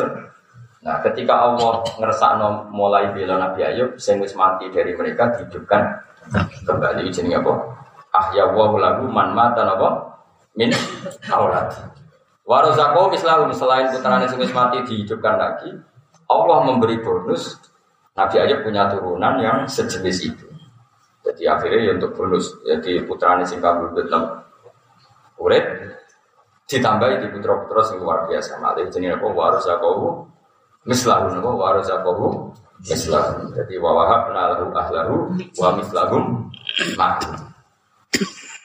Nah, ketika Allah ngerasa mulai bela Nabi Ayub, wis mati dari mereka dihidupkan kembali jenenge apa? Ahya wa lagu man mata napa? Min aulad. Warazaqo misalnya selain putrane sing mati dihidupkan lagi, Allah memberi bonus Nabi Ayub punya turunan yang sejenis itu. Jadi akhirnya ya untuk bonus, jadi putrane sing kabul betem urip ditambah di putra-putra sing luar biasa. Malah jenenge apa? Warazaqo mislahu napa wa razaqahu mislahu jadi wa wahabna lahu ahlahu wa mislahum ma'hum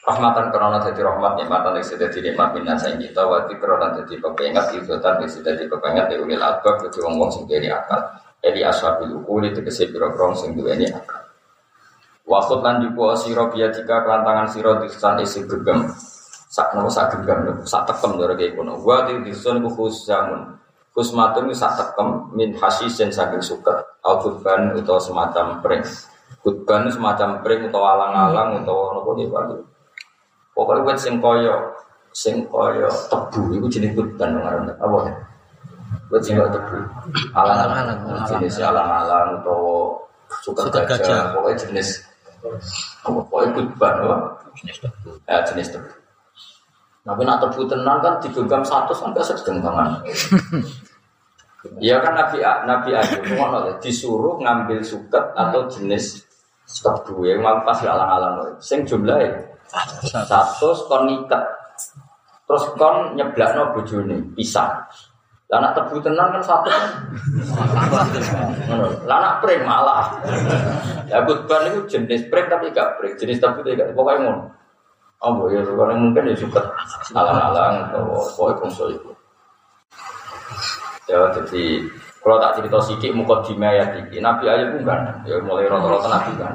rahmatan karena jadi rahmat nikmatan yang sudah dinikmat minna saing kita wa karena jadi kepengat idotan yang sudah dipepengat di ulil albab jadi wong wong sing duweni akal. Jadi ashabil ukuli tegese pira-pira sing duweni akal. Wakut lan jupo siro jika kelantangan siro disan isi gegem. Sak nopo sak gegem sak tekem lho kayak kono wa di disun khusus jamun Kusmatun sak tekem min hasisen saking suket. Utawa semacam pring. Kutban semacam pring utawa alang-alang utawa nopo nggih Pokoke wit sing kaya sing kaya tebu iku jenis kutban ngaran apa ya? Wit sing tebu. Alang-alang jenis alang-alang utawa suket gajah. Pokoke jenis apa pokoke kutban apa? Ya jenis tebu. Tapi nak tebu tenan kan digenggam satu sampai segenggaman. Iya kan Nabi Nabi Ayub ngono disuruh ngambil suket atau jenis tebu yang mau pas alang-alang sing jumlahnya satu kon niket. Terus kon nyeblakno bojone pisang lah nak tebu tenan kan satu. Lah nak malah. Ya kutban itu jenis pring tapi gak pring jenis tebu tidak pokoknya ngono. Oh, ya, kalau mungkin ya suka alang-alang atau pokoknya konsol itu. Ya, jadi kalau tak cerita sikit muka di ya tinggi. Nabi aja pun ya mulai rata-rata nabi kan.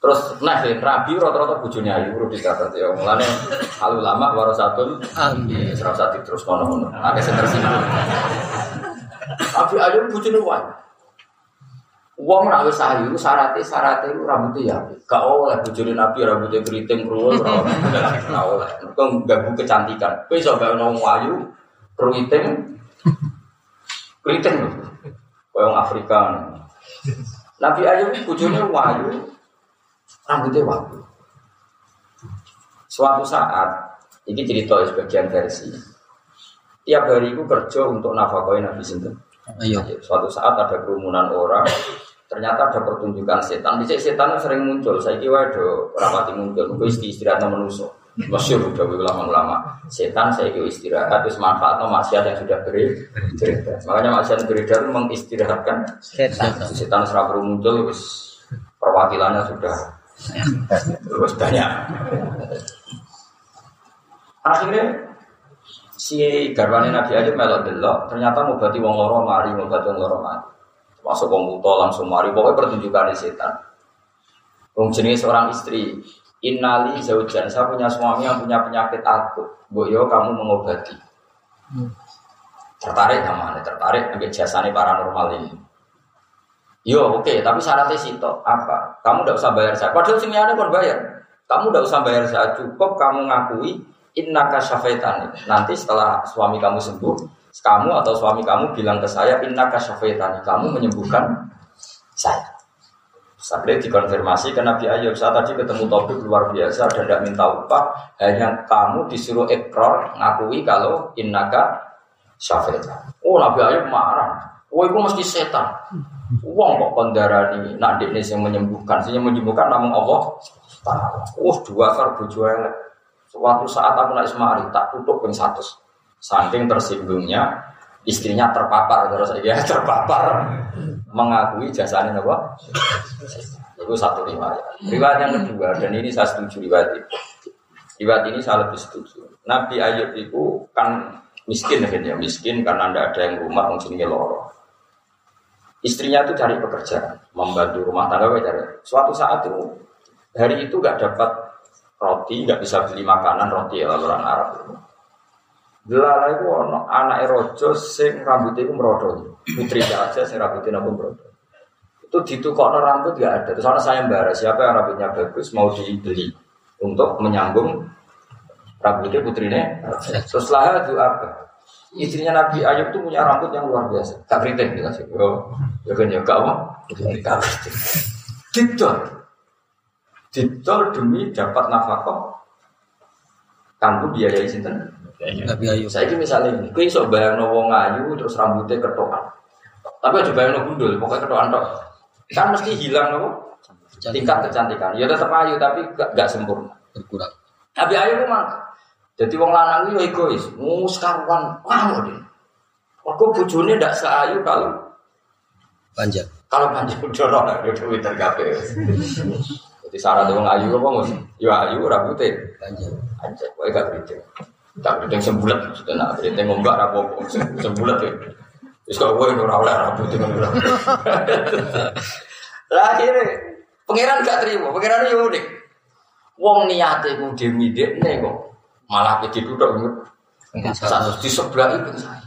Terus nah ya, Nabi rata-rata bojone ayu perlu dicatat ya. Mulane al ulama warasatun Amin. Serap sati terus ngono-ngono. Akeh sing tersinggung. Nabi ayu bojone wae. Wong ora wis ayu syaratnya syaratnya rambutnya ya. Gak oleh bojone Nabi rambutnya keriting kruwul ora oleh. Mergo ganggu kecantikan. Kowe iso gawe wong ayu keriting keriting lho. Koyo wong Afrika. Nabi ayu bojone wayu rambutnya wayu. Suatu saat, ini cerita sebagian versi. Tiap hari itu kerja untuk nafkahin Nabi Sinten. Ayo. Suatu saat ada kerumunan orang, ternyata ada pertunjukan setan. Bisa setan sering muncul. Saya kira ada rapati muncul. Itu isti istirahat manusia. Masyur udah ulama-ulama. Setan saya kira istirahat, terus manfaatnya maksiat yang sudah beredar. Makanya maksiat beredar mengistirahatkan Setan. setan serap muncul, terus perwakilannya sudah terus banyak. Akhirnya si garwane Nabi Ayub melok delok, ternyata ngobati wong loro mari, ngobati wong loro mari. Masuk wong buta langsung mari, pokoknya pertunjukan di setan. Wong jenis seorang istri, Innali zaujan, saya punya suami yang punya penyakit akut. Boyo kamu mengobati. Tertarik sama ane, tertarik ambil jasanya paranormal ini. Yo oke, tapi syaratnya situ apa? Kamu tidak usah bayar saya. Padahal sini pun bayar. Kamu tidak usah bayar saya. Cukup kamu ngakui innaka syafaitani. Nanti setelah suami kamu sembuh, kamu atau suami kamu bilang ke saya innaka syafaitani. Kamu menyembuhkan saya. Sampai dikonfirmasi ke Nabi Ayub Saya tadi ketemu topik luar biasa Dan tidak minta upah Hanya kamu disuruh ekor Ngakui kalau innaka syafaitani Oh Nabi Ayub marah Oh itu mesti setan Uang kok kondarani Nak ini yang menyembuhkan. Yang menyembuhkan namun Allah. Oh dua kar elek. Suatu saat aku naik semari Tak tutup ping satu Saking tersinggungnya Istrinya terpapar Terus ya terpapar. Mengakui jasanya apa? Itu satu riwayat. Riwayat yang kedua Dan ini saya setuju riwayat itu Riwayat ini saya lebih setuju. Nabi Ayub itu kan miskin ya miskin karena tidak ada yang rumah mungkin loro Istrinya itu cari pekerjaan, membantu rumah tangga cari. Suatu saat itu hari itu nggak dapat roti, nggak bisa beli makanan roti ya orang Arab itu. Delala itu anak rojo sing rambutnya itu merodol, putri aja sing rambutnya pun merodol. Itu ditukokno rambut nggak ada. Terus anak saya mbara siapa yang rambutnya bagus mau dibeli untuk menyambung rambutnya putrinya. Terus lah itu apa? Istrinya Nabi Ayub itu punya rambut yang luar biasa. Tak keriting gitu sih. Oh, ya kan ya keriting. Didol. Didol demi dapat nafkah. Kamu biayai sinten? Nabi Ayub. Saya ini misalnya ini, kau iso bayang wong ayu terus rambutnya ketokan. Tapi aja bayang gundul, pokoknya ketokan tok. Kan mesti hilang nopo tingkat kecantikan. Ya tetap ayu tapi gak, gak sempurna. Berkurang. Nabi Ayub memang jadi wong lanang itu egois, mus karuan, wow deh. Aku bujurnya tidak seayu kalau Panjang. kalau panjang dorong lah, udah Twitter kafe. Jadi syarat wong ayu apa mus? Ya ayu rambutnya Panjang. aja, kau gak keriting. Tak keriting sembulat, sudah nak keriting ngombak rapopo sembulat ya. Terus kau gue nurah oleh rambutnya ngombak. Lah akhirnya pangeran gak terima, pangeran yo unik. Wong niate ku demi dekne kok malah jadi duduk satu di sebelah itu saya.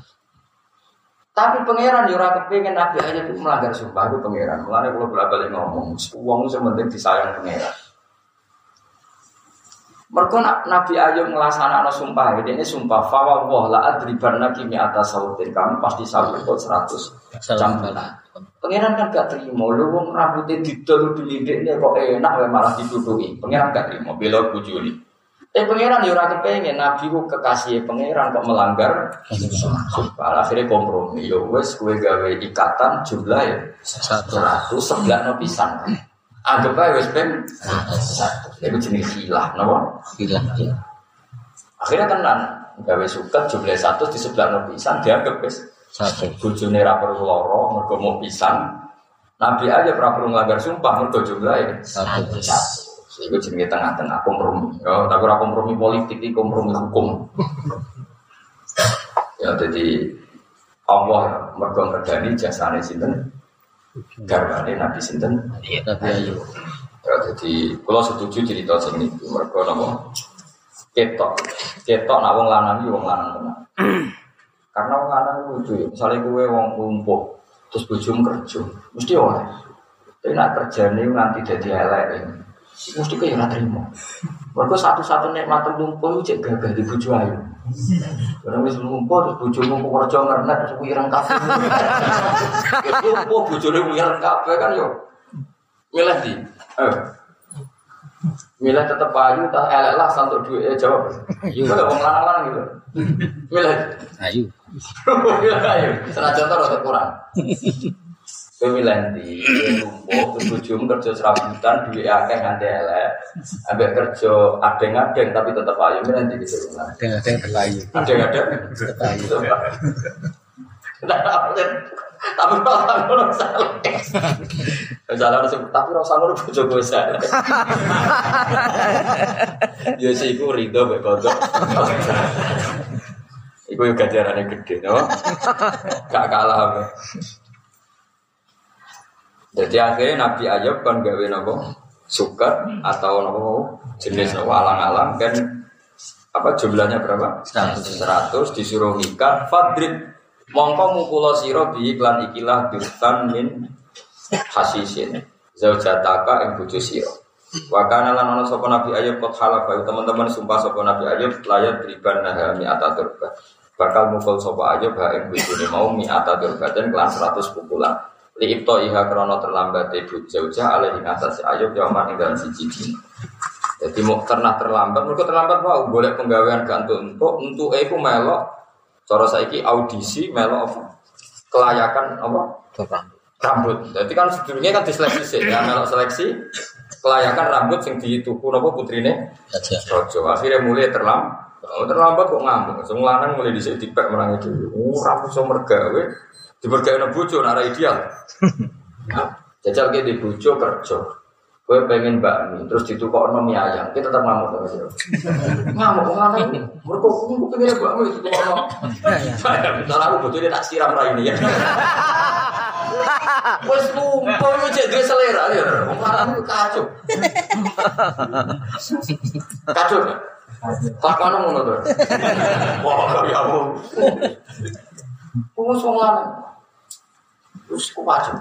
Tapi pangeran yo ora kepengin Nabi aja itu melanggar sumpah itu pangeran. Mulane kalau bolak balik ngomong, uang itu penting disayang pangeran. Mereka Nabi Ayub ngelaksanakan sumpah ini sumpah fawa wah la adriban nabi mi atas sautin kamu pasti sahut itu seratus cambalan. Pangeran kan gak terima, lu wong rambutnya didol dilidik nih kok enak malah dituduhi. Pangeran gak terima, bela bujuli. Eh pangeran ya ora kepengen nabi ku kekasih pangeran kok melanggar sumpah. Akhirnya kompromi. Yo wes kue gawe ikatan jumlah ya Satu. seratus sebelah no pisan. Anggap aja wes ben satu. Itu jenis hilah, nopo. Hilang. Akhirnya tenan gawe suket jumlah satu di sebelah no pisan dianggap wes Satu. bojone ra perlu loro mergo mau pisan. Nabi aja ora perlu nglanggar sumpah mergo jumlahe Satu. satu. Iku jenenge tengah-tengah kompromi. Ya, tapi ora kompromi politik, iki kompromi hukum. ya jadi Allah mergo ngergani jasane sinten? Garwane Nabi sinten? Nabi Ayub. Ya, Jadi kalau setuju cerita sing niku mergo napa? Ketok. Ketok nak wong lanang iki wong lanang tenan. Karena wong lanang lucu ya. Misalnya gue wong lumpuh terus bojomu kerja, mesti oleh. Tapi nak kerjane nganti dadi elek ya. Mesti kaya ora terima. Mergo satu-satu nikmat lumpuh cek gagah di bojo ayu. Karena wis lumpuh terus bojomu kok kerja ngernet terus wireng kabeh. Ya lumpuh bojone wireng kabeh kan yo. Milih di. Eh. Milih tetep ayu tak elek lah santuk duit eh jawab. Iya lho wong lanang-lanang gitu. Milih. Ayu. Ayu. Senajan to rada kurang. Kowe ndi? Lumpuh terus bojomu kerja serabutan duit akeh nganti elek. Ambek kerja adeng-adeng tapi tetep ayu milih ndi gitu. Yang terlayu. Adeng-adeng. Tetep ayu. Tapi rasa ngono salah. Salah harus tapi rasa ngono bojo gue salah. Ya sih iku rido mek kondo. Iku yo gajarane gede, no? Gak kalah. Jadi akhirnya Nabi Ayub kan gawe nopo? Suket atau nopo jenis nopo? Alang-alang. Kan apa jumlahnya berapa? 100. 100 disuruh nikah fadrib mongko mukulo siro bi iklan ikilah dirtan min hasisin. Zaujataka ing bojo siro wa kana lan ana sapa nabi ayub kot halafa teman-teman sumpah sapa nabi ayub layat riban naha mi ataturba bakal mukul sapa ayub ha ing bojone mau mi ataturba dan kelan 100 pukulan li ibto iha krono terlambat ibu zaujah alaihi atas ayub yaman ing dalam siji dina jadi mau karena terlambat, mereka terlambat mau boleh penggawean gantung untuk untuk aku melok. Cara saiki audisi melok apa? Kelayakan apa? Rambut. Jadi kan sebelumnya kan diseleksi sih, ya melok seleksi kelayakan rambut yang dituku apa putrine. Rojo. Akhirnya mulai terlambat. Terlambat kok ngamuk. Semua lanang mulai dhisik dipek menang itu. Oh, rambut so mergawe. Dimergawe bojo nara ideal. Jajal ke di bojo kerja. Gue pengen bakmi, terus ditukar ono mie ayam, kita tetap ngamuk sama sih. Ngamuk, ngamuk ini. Mereka aku pengen bakmi, itu ono. Misalnya aku butuh dia tak siram rai ini ya. Wes lupa lu jadi selera ya. Orang itu kacau. Kacau. Tak mana mau nonton? Wah, ya ampun. Pengus wong lanang. Terus ku kacau.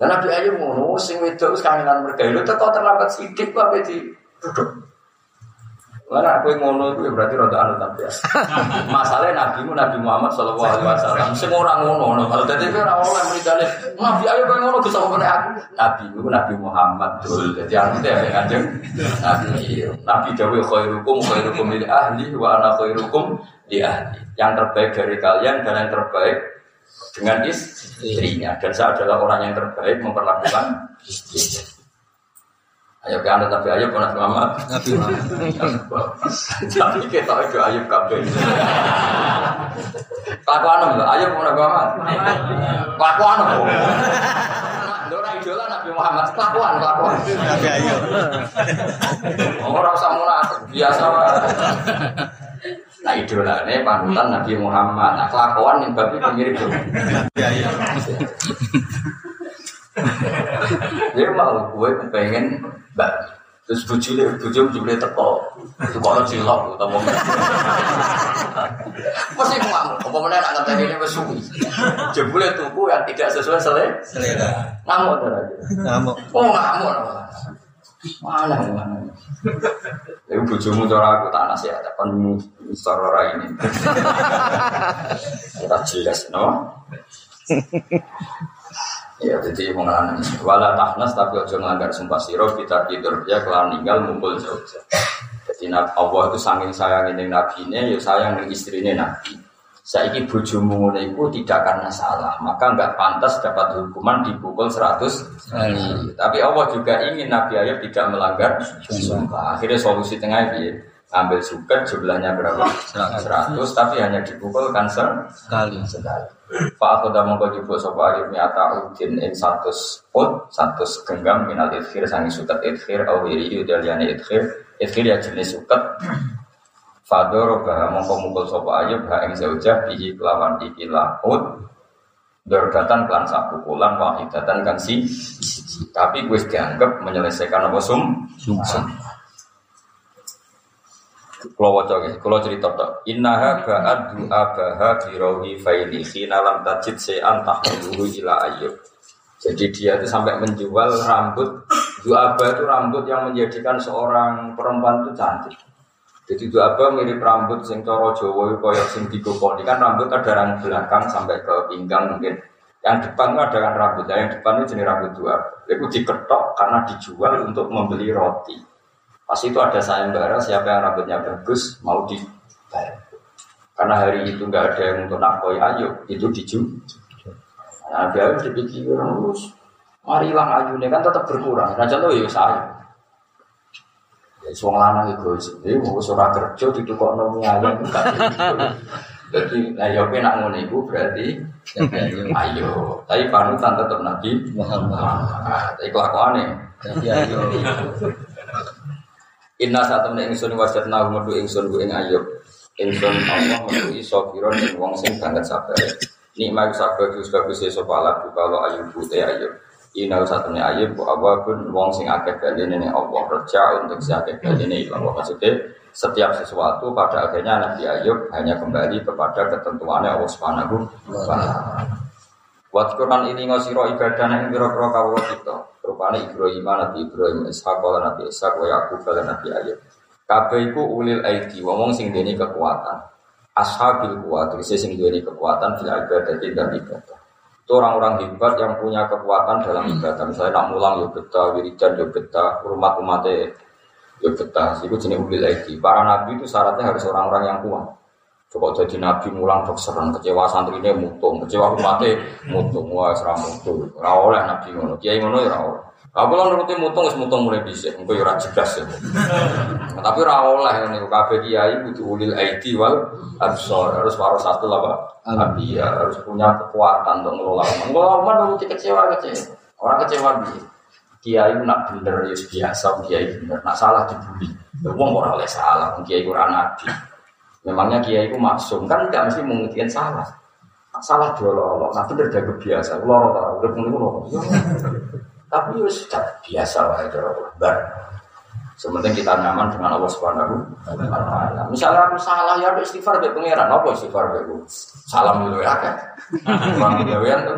Dan Nabi Ayub ngono, sing wedok wis kangenan mereka. Lu teko terlambat sidik kok ape di duduk. Lah aku ngono itu ya berarti rada anu tapi ya. Masalahnya Nabi mu Nabi Muhammad sallallahu alaihi wasallam sing ora ngono ngono. Kalau dadi ora oleh mrikane Nabi Ayub kok ngono Gus apa aku. Nabi mu Nabi Muhammad dul. Dadi aku teh ya kanjeng Nabi. Nabi dawuh khairukum khairukum li ahli wa ana khairukum li ahli. Yang terbaik dari kalian dan yang terbaik dengan istrinya dan saya adalah orang yang terbaik memperlakukan. Ayo ke anda tapi ayo pernah Muhammad. Nabi Muhammad. Tapi kita itu ayo kabe. Kelakuan lo, ayo pernah Muhammad. Kelakuan lo. Dora idola Nabi Muhammad, kelakuan kelakuan. Nabi Ayu. Orang usah munafik, biasa. Nah idola ini panutan Nabi Muhammad. Nah kelakuan yang babi mirip tuh. Dia mau gue kepengen mbak terus bujule bujum bujule teko. Kalau cilok mau masih ngamuk apa mana anak tadi ini mesui jebule tuku yang tidak sesuai selera Selera. ngamuk tuh lagi Ngamuk. oh ngamuk mana mana Ibu bujumu cara aku tak nasihat kan secara ini. Kita jelas no Ya, jadi mengalami wala tahnas tapi ojo ngelanggar sumpah siro kita tidur ya kelar ninggal mumpul jauh. Jadi Allah itu saking sayang ini nabinya, ya sayang dengan istrinya nabi. Saiki bojomu ngono iku tidak karena salah, maka nggak pantas dapat hukuman dipukul 100 kali. Tapi Allah juga ingin Nabi Ayub tidak melanggar sumpah. Akhirnya solusi tengah piye? Ambil suket jumlahnya berapa? 100, tapi hanya dipukul kan Sekali. sekali. Pak aku dah mongko jupuk sapa ayat miata udin ing satu ut satu genggam minal idkhir sangi suket idkhir au hiri yudaliane idkhir idkhir ya jenis suket. Fadoro bah mongko mukul sapa ayub ha ing zaujah bihi kelawan iki laut Dordatan kelan sapu kulan wahidatan kan si Tapi gue dianggap menyelesaikan apa sum Sum Kalau waca kalau cerita tok. Innaha ba'ad du'a baha birawi faili khina lam tajid se'an tahmiluhu ila ayyub. Jadi dia itu sampai menjual rambut Du'aba itu rambut yang menjadikan seorang perempuan itu cantik. Jadi du'aba mirip rambut sing coro Jawa koyo sing digoponi kan rambut ada yang belakang sampai ke pinggang mungkin. Yang depan itu ada kan rambut, yang depan itu jenis rambut du'aba. Itu diketok karena dijual untuk membeli roti. Pas itu ada sayembara siapa yang rambutnya bagus mau dibayar. Karena hari itu nggak ada yang untuk nakoi ayo itu dijual. Nah dia harus dipikir terus. Mari hilang ayunya kan tetap berkurang. Nah contoh ya saya. Ya suang lanang egois. Jadi mau surah kerja di tukok nomi ayam Jadi nah ya nak ngono iku berarti ayo. Tapi panutan tetap Nabi Muhammad. Nah, tapi kelakuannya. Ayo. Inna saat temen ingsun wajat nahu medu ingsun bu ing ayub. Ingsun Allah medu iso kiron ing wong sing banget sabar. Nikmat sabar kus bagus iso pala kalau ayub putih ayub. Inna saat temen ayub bu awabun wong sing akeh ini Allah. Reja untuk si akeh ini Allah. Maksudnya setiap sesuatu pada akhirnya Nabi Ayub hanya kembali kepada ketentuannya Allah Subhanahu wa taala. Quran ini ngosiro ibadah yang biro-biro kawula kita. Rupane Ibrahim, Nabi Ibrahim, Ishak, Nabi Ishak, wa Yakub, Nabi Ayub. Kabeh iku ulil aidi, wong sing dene kekuatan. Ashabil kuat, sing sing duweni kekuatan fil ibadah dan ibadah. Itu orang-orang hebat yang punya kekuatan dalam ibadah. Misalnya nak mulang yo betah, wiridan yo betah, umat umatnya yo betah. Itu jenis ulil aidi. Para nabi itu syaratnya harus orang-orang yang kuat. Coba jadi nabi mulang dokseran kecewa santri ini mutung, kecewa umatnya mutung, wah serah mutung. Ora oleh nabi ngono, kiai ngono ya oleh. Aku lan nuruti mutung wis mutung mulai dhisik, engko ya jelas ya. Tapi ora oleh niku kabeh kiai kudu ulil aidi wal absor, harus satu lah Pak. Nabi ya harus punya kekuatan untuk ngelola umat. Ngelola umat nuruti kecewa kecewa. Orang kecewa bi. Kiai nak bener ya biasa, kiai bener. Nak salah dibully. Wong ora oleh salah, kiai ora nabi. Memangnya kiai itu maksum kan tidak mesti mengertikan salah. Salah lo, tapi terjaga biasa. Loro tak udah pun loro. Tapi sudah biasa lah itu bar. Sementing kita nyaman dengan Allah Subhanahu wa taala. Misalnya aku salah ya ada istighfar be pangeran, apa istighfar be Salam dulu ya kan. Bang gawean tuh.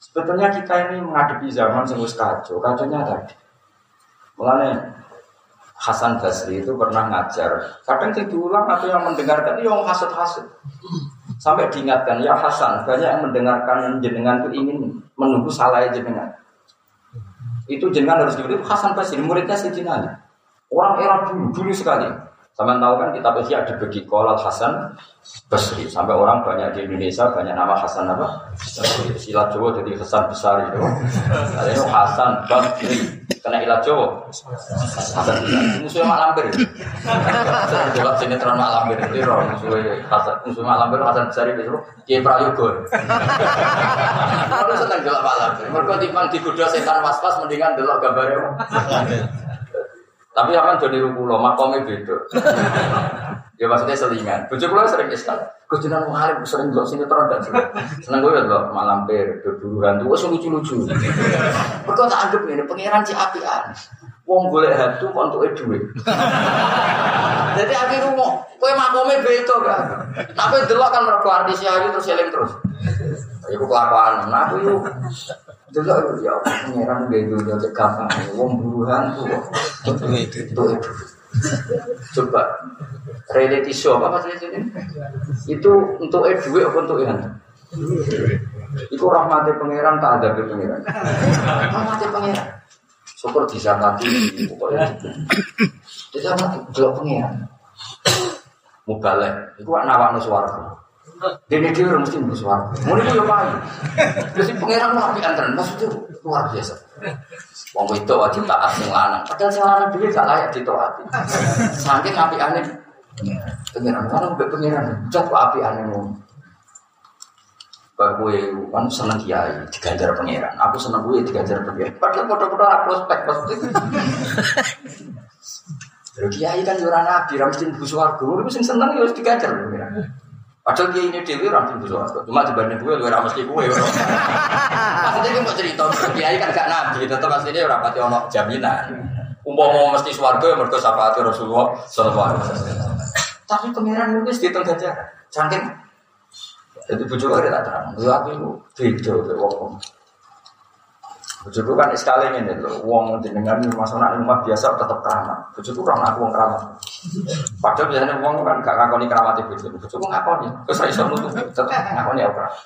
Sebetulnya kita ini menghadapi zaman yang kacau, kacaunya tadi. Mulanya Hasan Basri itu pernah ngajar. Kadang saya diulang atau yang mendengarkan itu yang hasut-hasut. Sampai diingatkan, ya Hasan, banyak yang mendengarkan jenengan itu ingin menunggu salah jenengan. Itu jenengan harus diberi Hasan Basri, muridnya Sayyidina Ali. Orang era dulu, dulu sekali. Sama tahu kan kita pasti ada bagi kolal Hasan Basri. Sampai orang banyak di Indonesia banyak nama Hasan apa? Silat Jawa jadi Hasan besar itu. Ada Hasan Basri. Kena ilat besar. Musuhnya Mak Lampir. Saya jawab sinetron Mak Lampir. Itu roh musuhnya Hasan. Musuh Mak Lampir Hasan besar itu. Kiai Prayogo. Kalau seneng jelak Mak Lampir. Mereka timbang digoda setan was-was mendingan delok gambarnya. Tapi akan jadi rukulo, makomnya beda. Ya maksudnya selingan. Bujuk lo sering iskal. Gue jenang mengalir, sering sini sinetron dan seneng gue lo malam per, berburu hantu, gue lucu-lucu. Mereka tak anggap ini pangeran si apian. Wong boleh hantu kok untuk duit. Jadi akhirnya mau, gue makomnya beda kan. Tapi delok kan mereka artis aja terus seling terus. Iku kelakuan, nah aku yuk Delok ya pangeran dunia cek gampang. Wong buruhan tuh. Itu itu. Coba reality show apa sih ini? Itu untuk eh duit apa untuk yang? Iku rahmati pangeran tak ada pangeran. Rahmati pangeran. Syukur bisa mati pokoknya. Bisa mati delok pangeran. Mubalek. Iku nawakno swarga. Dene dhewe mesti mlebu swarga. Ngono iku yo payu. Terus pangeran mau api antren maksudnya luar biasa. Wong itu wajib taat sing lanang. Padahal sing lanang dhewe gak layak ditaati. Saking apikane pangeran kan mbek pangeran. Cok apikane ngono. Bahwa kan seneng kiai diganjar pangeran. Aku seneng gue diganjar pangeran. Padahal foto-foto aku spek pasti. Kiai kan ora nabi, ra mesti mlebu swarga. Iku sing seneng yo diganjar pangeran. Padahal dia ini dewi orang tuh suarga. Cuma dibanding gue, gue ramas gue. Maksudnya gue mau cerita, kiai kan gak nabi, tetap aslinya orang pati ono jaminan. Umpama mesti suarga, ya mereka syafaat Rasulullah Sallallahu Alaihi Wasallam. Tapi pangeran nulis di tengah jalan, cantik. Jadi bujuk ada tak terang. Lu aku itu beda ke wong. Bujuk kan sekali ini loh. Wong jenengan masuk nak rumah biasa tetap keramat. Bujuk orang aku wong keramat. Padahal biasanya wong kan gak ngakoni keramat itu. Bujuk ngakoni. Terus iso nutup tetap ngakoni aku keramat.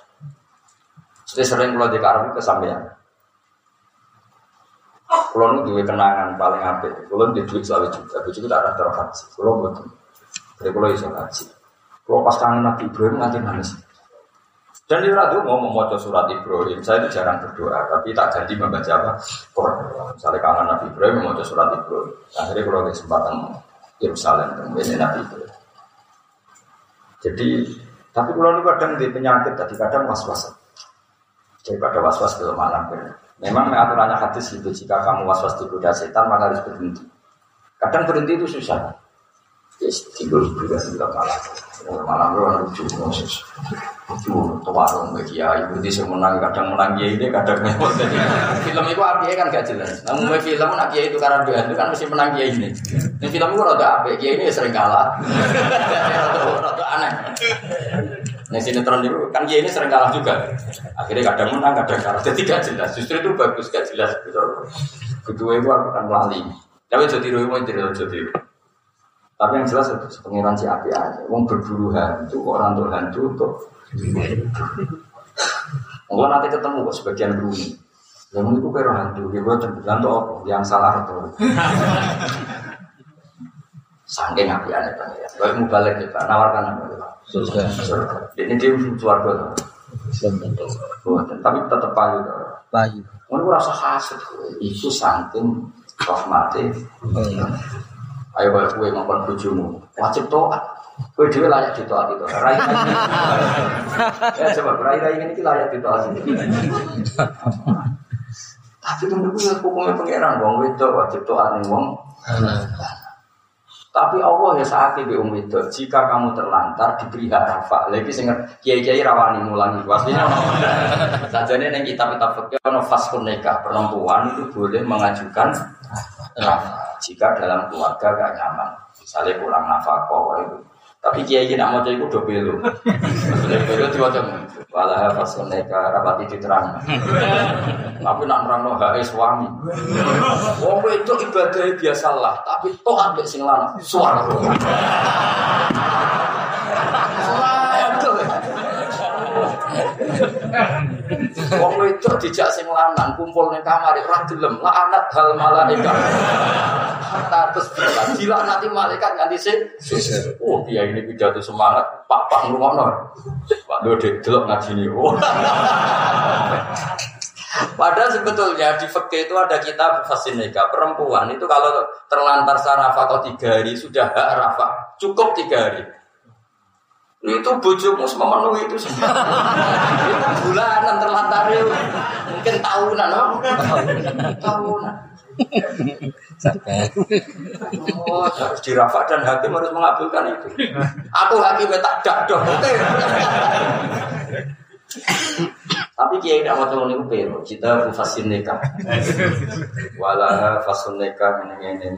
Jadi sering kalau di karang kesampaian. Kalau nu duwe kenangan paling apik, kalau di duit selalu juga, bujuk tak ada terhaji. Kalau betul, jadi kalau iso haji. Kalau pas kangen Nabi Ibrahim nanti nangis. Dan di radio mau membaca surat Ibrahim, saya itu jarang berdoa, tapi tak jadi membaca apa? Misalnya kangen Nabi Ibrahim membaca surat Ibrahim. Akhirnya kalau kesempatan Yerusalem, kemudian Nabi Ibrahim. Jadi, tapi kalau itu kadang di penyakit, tadi kadang was-was. Daripada was-was ke malam. Memang aturannya hadis itu, jika kamu was-was digoda setan, maka harus berhenti. Kadang berhenti itu susah. Yes, tidur juga sudah malam. Malam itu kan lucu, Moses. Lucu, warung bagi ya. Ibu di menang, kadang menang ya ini, kadang memang. Film itu api kan gak jelas. Namun film nak itu karena dia itu kan mesti menang ya ini. Ini film itu rada api, ya ini sering kalah. Rada aneh. Nah sinetron itu kan dia ini sering kalah juga. Akhirnya kadang menang, kadang kalah. Jadi gak jelas. Justru itu bagus, gak jelas. Kedua itu akan melalui. Tapi jadi rumah jadi jadi. Tapi yang jelas itu pengiran si api aja. Wong berburu hantu, orang tuh hantu untuk Enggak nanti ketemu kok sebagian beruni. Yang itu kira hantu, dia buat tembukan tuh apa? Yang salah itu. Sangking api aja pengiran. Kalau mau balik kita nawarkan apa? Surga. Ini dia suarga tuh. Tapi tetap payu tuh. Bayu. Mau rasa khas itu saking rahmati. Ayo kalau kue ngomong bujumu, wajib toat. Kue dia layak ditoat itu. Rai Ya coba rai rai ini kita layak ditoat. Tapi kan dulu ya hukumnya pangeran, wong itu wajib toat nih wong. Tapi Allah ya saat itu um itu, jika kamu terlantar diberi hak rafa, lagi sing kiai kiai rawani mulangi, pastinya. Saja nih yang kitab kitab fikih ono nikah perempuan itu boleh mengajukan jika dalam keluarga gak nyaman, misalnya kurang nafkah itu. Tapi kiai nak mau jadi kudo maksudnya belo diwajib. Faskun nikah rapati diterang. Tapi nak nerang no hak suami. Wong itu ibadah biasalah, tapi toh ambek sing lanang suara. Wong itu dijak sing lanang kumpul ning kamar ora gelem la anak hal malaikat. Terus gila nanti malaikat nganti sing Oh dia ini pidato semangat pak pak ngrungokno. Pak do delok ngajine. Oh. Padahal sebetulnya di fikih itu ada kitab fasin nikah perempuan. Itu kalau terlantar sarafa kau tiga hari sudah hak rafa cukup tiga hari. Itu bojomu memenuhi itu semua. Itu bulanan terlantar itu. Mungkin tahunan no? tahunan oh, harus dirafa dan hakim harus mengabulkan itu. Aku hakimnya tak dakdok tapi kiai tidak mau itu pero kita fasin nikah. Wala fasun nikah ini ini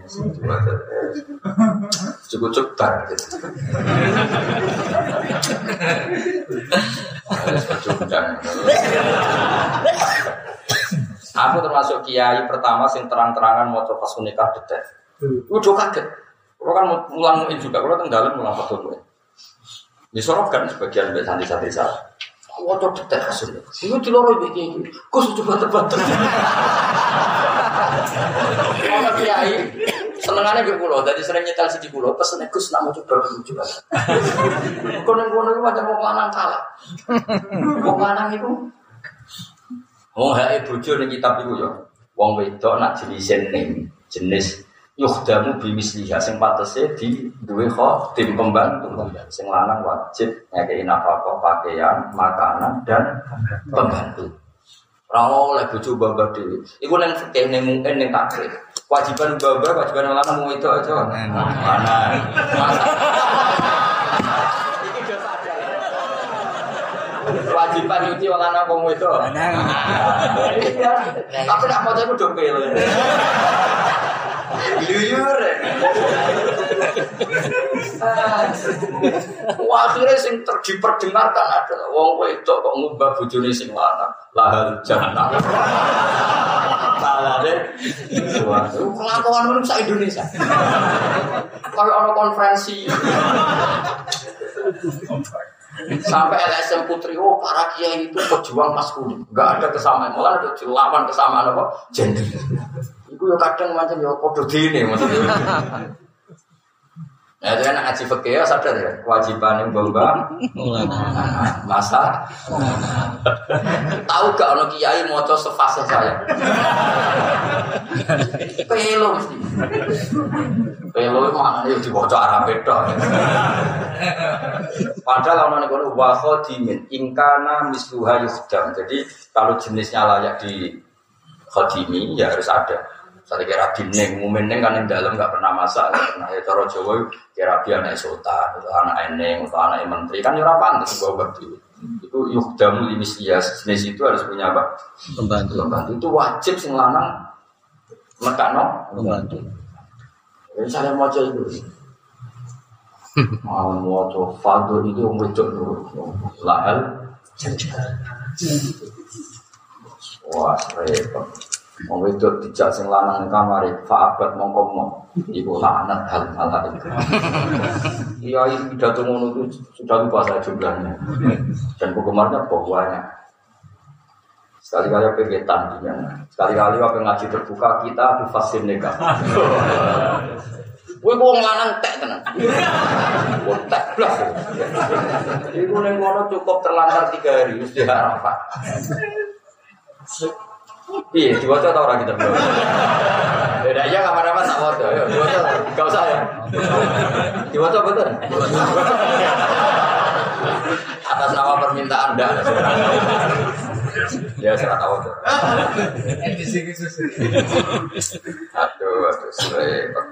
cukup cukup gitu Aku termasuk kiai pertama sing terang-terangan mau coba nikah detek. Udah kaget. Kalau kan mulang juga, kalau tenggelam mulang betul. Disorotkan sebagian dari santri-santri saya. Wajah detek hasilnya. Ini di loro ini, kok sudah bater-bater. Kalau kiai, senengannya gue pulau, jadi sering nyetel di pulau, pesennya gus nak mau coba coba. Konon-konon itu macam mau lanang kalah. Mau lanang itu, mau hai bojo nih kitab itu ya. Wong wedok nak jenis ning jenis yuhdamu bimisliha sing patese di duwe tim pembantu. Sing lanang wajib ngekei nafkah pakaian makanan dan pembantu. Ora oleh bojo babah dhewe. Iku nang fikih ning mungkin ning takrif kewajiban babah kewajiban lanang mau itu aja mana iki do sadar kewajiban nyuci wong lanang wong wedok. Iya. Tapi nak maca dong pele. Luyur. Akhirnya sing ter- diperdengarkan adalah wong wedok kok ngubah bojone sing lanang. Lahal jannah. Salah deh. Kelakuan sak Indonesia. Kalau ono konferensi Sampai LSM Putri, oh para kiai itu pejuang maskulin. Enggak ada kesamaan, malah ada lawan kesamaan apa? Gender. Itu ya kadang macam ya kode dini maksudnya. Ya, itu kan ngaji fikih ya sadar ya, kewajiban yang bamba masa. Tahu gak ono kiai moco sefase saya? Pelo mesti. Pelo mana ya dibaca Arab itu. Padahal ono nih kono wa khadimin ingkana misluha yukhdam. Jadi kalau jenisnya layak di khadimi ya harus ada. Saya kira dining, mumin neng kan yang dalam nggak pernah masak, nggak pernah ya cara Jawa kira dia anak sultan, atau anak eneng, atau anak menteri kan ya pantas sebuah bakti. Itu yukhdam limislias jenis itu harus punya apa? Pembantu. Pembantu itu wajib sing lanang mekano Pembantu. Saya mau coba itu. Mau mau coba fadl itu wedok dulu. Lahal. Wah repot. Mau wedok dijak sing lanang ning kamar faabat mongko mau. Iku lanat hal hal itu. Iya pidato ngono itu sudah lupa saya jumlahnya. Dan penggemarnya banyak. Sekali-kali apa ketan Sekali-kali apa ngaji terbuka kita di fasin nikah. Kowe kok lanang tek tenan. Kok tek blas. Iku ning ngono cukup terlantar tiga hari wis di Arafah. Iya, diwaca tau orang kita belum. Beda aja kamar-kamar tak waca, ya. Diwaca, gak usah ya. Diwaca betul. Atas nama permintaan Anda. Ya, saya tahu tuh. Aduh, aduh, repot.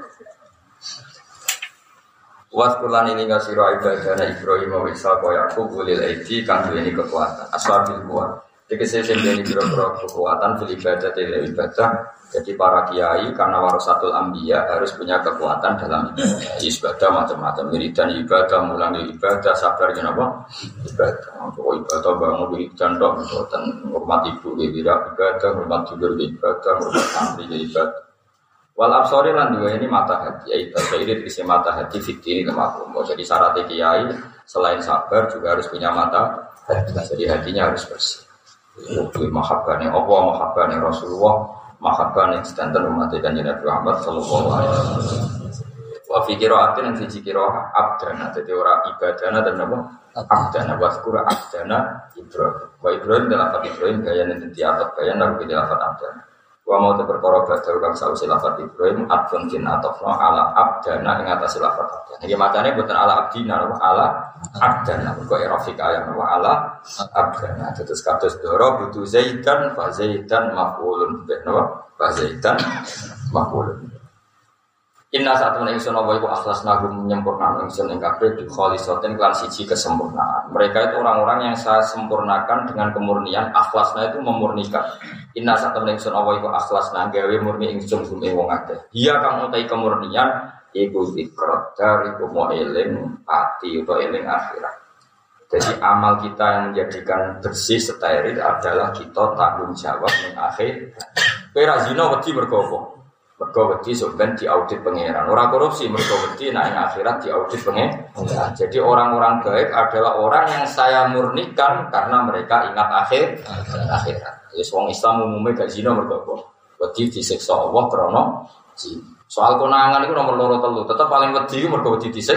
Waskulan ini nggak siro ibadahnya Ibrahim wa Ishaq wa Yakub ulil aidi kang ini kekuatan aswabil kuat. Tegese sing ini biro-biro kekuatan fil ibadah tidak ibadah. Jadi para kiai karena warasatul ambiya harus punya kekuatan dalam ibadah. Ibadah macam-macam wiridan ibadah, mulangi ibadah, sabar kenapa? Ibadah. Untuk ibadah bangun wiridan dok, dan hormat ibu wira ibadah, hormat tidur ibadah, hormat santri ibadah. Wal absori lan dua ini mata hati, ya ibadah terisi mata hati fikir ini kemakum. Jadi syarat kiai selain sabar juga harus punya mata hati. Jadi hatinya harus bersih. Itu mahabbahnya Allah, mahabbahnya Rasulullah, mahabbahnya sedanten umat Nabi Muhammad Sallallahu Alaihi Wasallam. Wa fi qiraatin fi qiraah abdana dadi ora ibadana dan apa abdana wa abdana Ibrahim. Wa Ibrahim dalam Ibrahim nanti atap gaya nabi dalam abdana. Wa mau te perkara badal kang sausi lafaz Ibrahim adfun tin atafna ala abdana ing atas lafaz abdana. Iki macane boten ala abdina apa ala abdana. Kok erofik ayat apa ala abdana. Terus kados doro butuh zaidan fa zaidan maf'ulun bih napa? Fa zaidan maf'ulun. Inna saat temen ingsun apa iku akhlas nagum menyempurnakan ingsun ing kabeh di kholisatin kelan siji kesempurnaan. Mereka itu orang-orang yang saya sempurnakan dengan kemurnian, akhlasna itu memurnikan. Inna saat temen ingsun apa iku akhlasna gawe murni ingsun gum ing wong akeh. Dia kang utai kemurnian iku zikrot dari mau eling pati atau eling akhirat. Jadi amal kita yang menjadikan bersih steril adalah kita tanggung jawab ning akhir. Kowe ra zina apa? Mergo wedi sampean diaudit pangeran. Ora korupsi mergo wedi nah ing akhirat diaudit pangeran. Jadi orang-orang baik adalah orang yang saya murnikan karena mereka ingat akhir akhirat. Wis wong Islam umumnya gak zina mergo apa? Wedi disiksa Allah krana zina. Soal konangan itu nomor loro telu, tetap paling wedi iku mergo wedi disik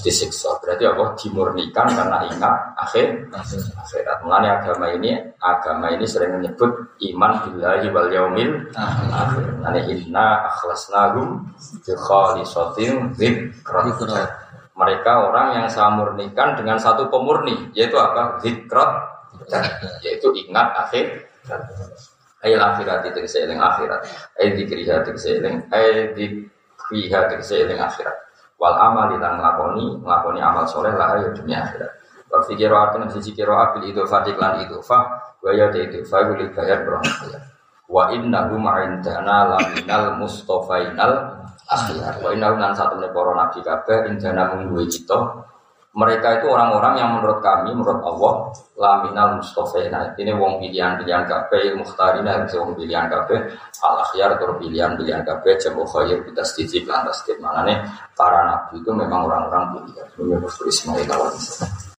disiksa. Berarti apa? Dimurnikan karena ingat akhir akhirat. Mulanya agama ini agama ini sering menyebut iman billahi wal yaumil akhir. Nane inna akhlasnahum bi khalisatin dzikrat. Mereka orang yang saya murnikan dengan satu pemurni, yaitu apa? Zikrat, yaitu ingat akhir. Ayat akhirat itu seeling akhirat. Ayat dikriha itu seeling. Ayat dikriha itu seeling akhirat. Wal amal dan ngelakoni, ngelakoni amal soleh lah ya dunia akhirat. Wa fi siji qira'ah bil idhofah lan idhofah wa ya ta idhofah bil bayar berang bayar. Wa innahu ma'indana laminal mustofainal akhyar. Wa innahu lan satu para nabi kabeh indana mung kita mereka itu orang-orang yang menurut kami, menurut Allah, laminal mustofaina. Ini wong pilihan-pilihan kabeh, mukhtarina, wong pilihan kabeh, al akhyar tur pilihan-pilihan kabeh, jamu khair kita sedikit lantas Mana nih para nabi itu memang orang-orang pilihan. Ini Ismail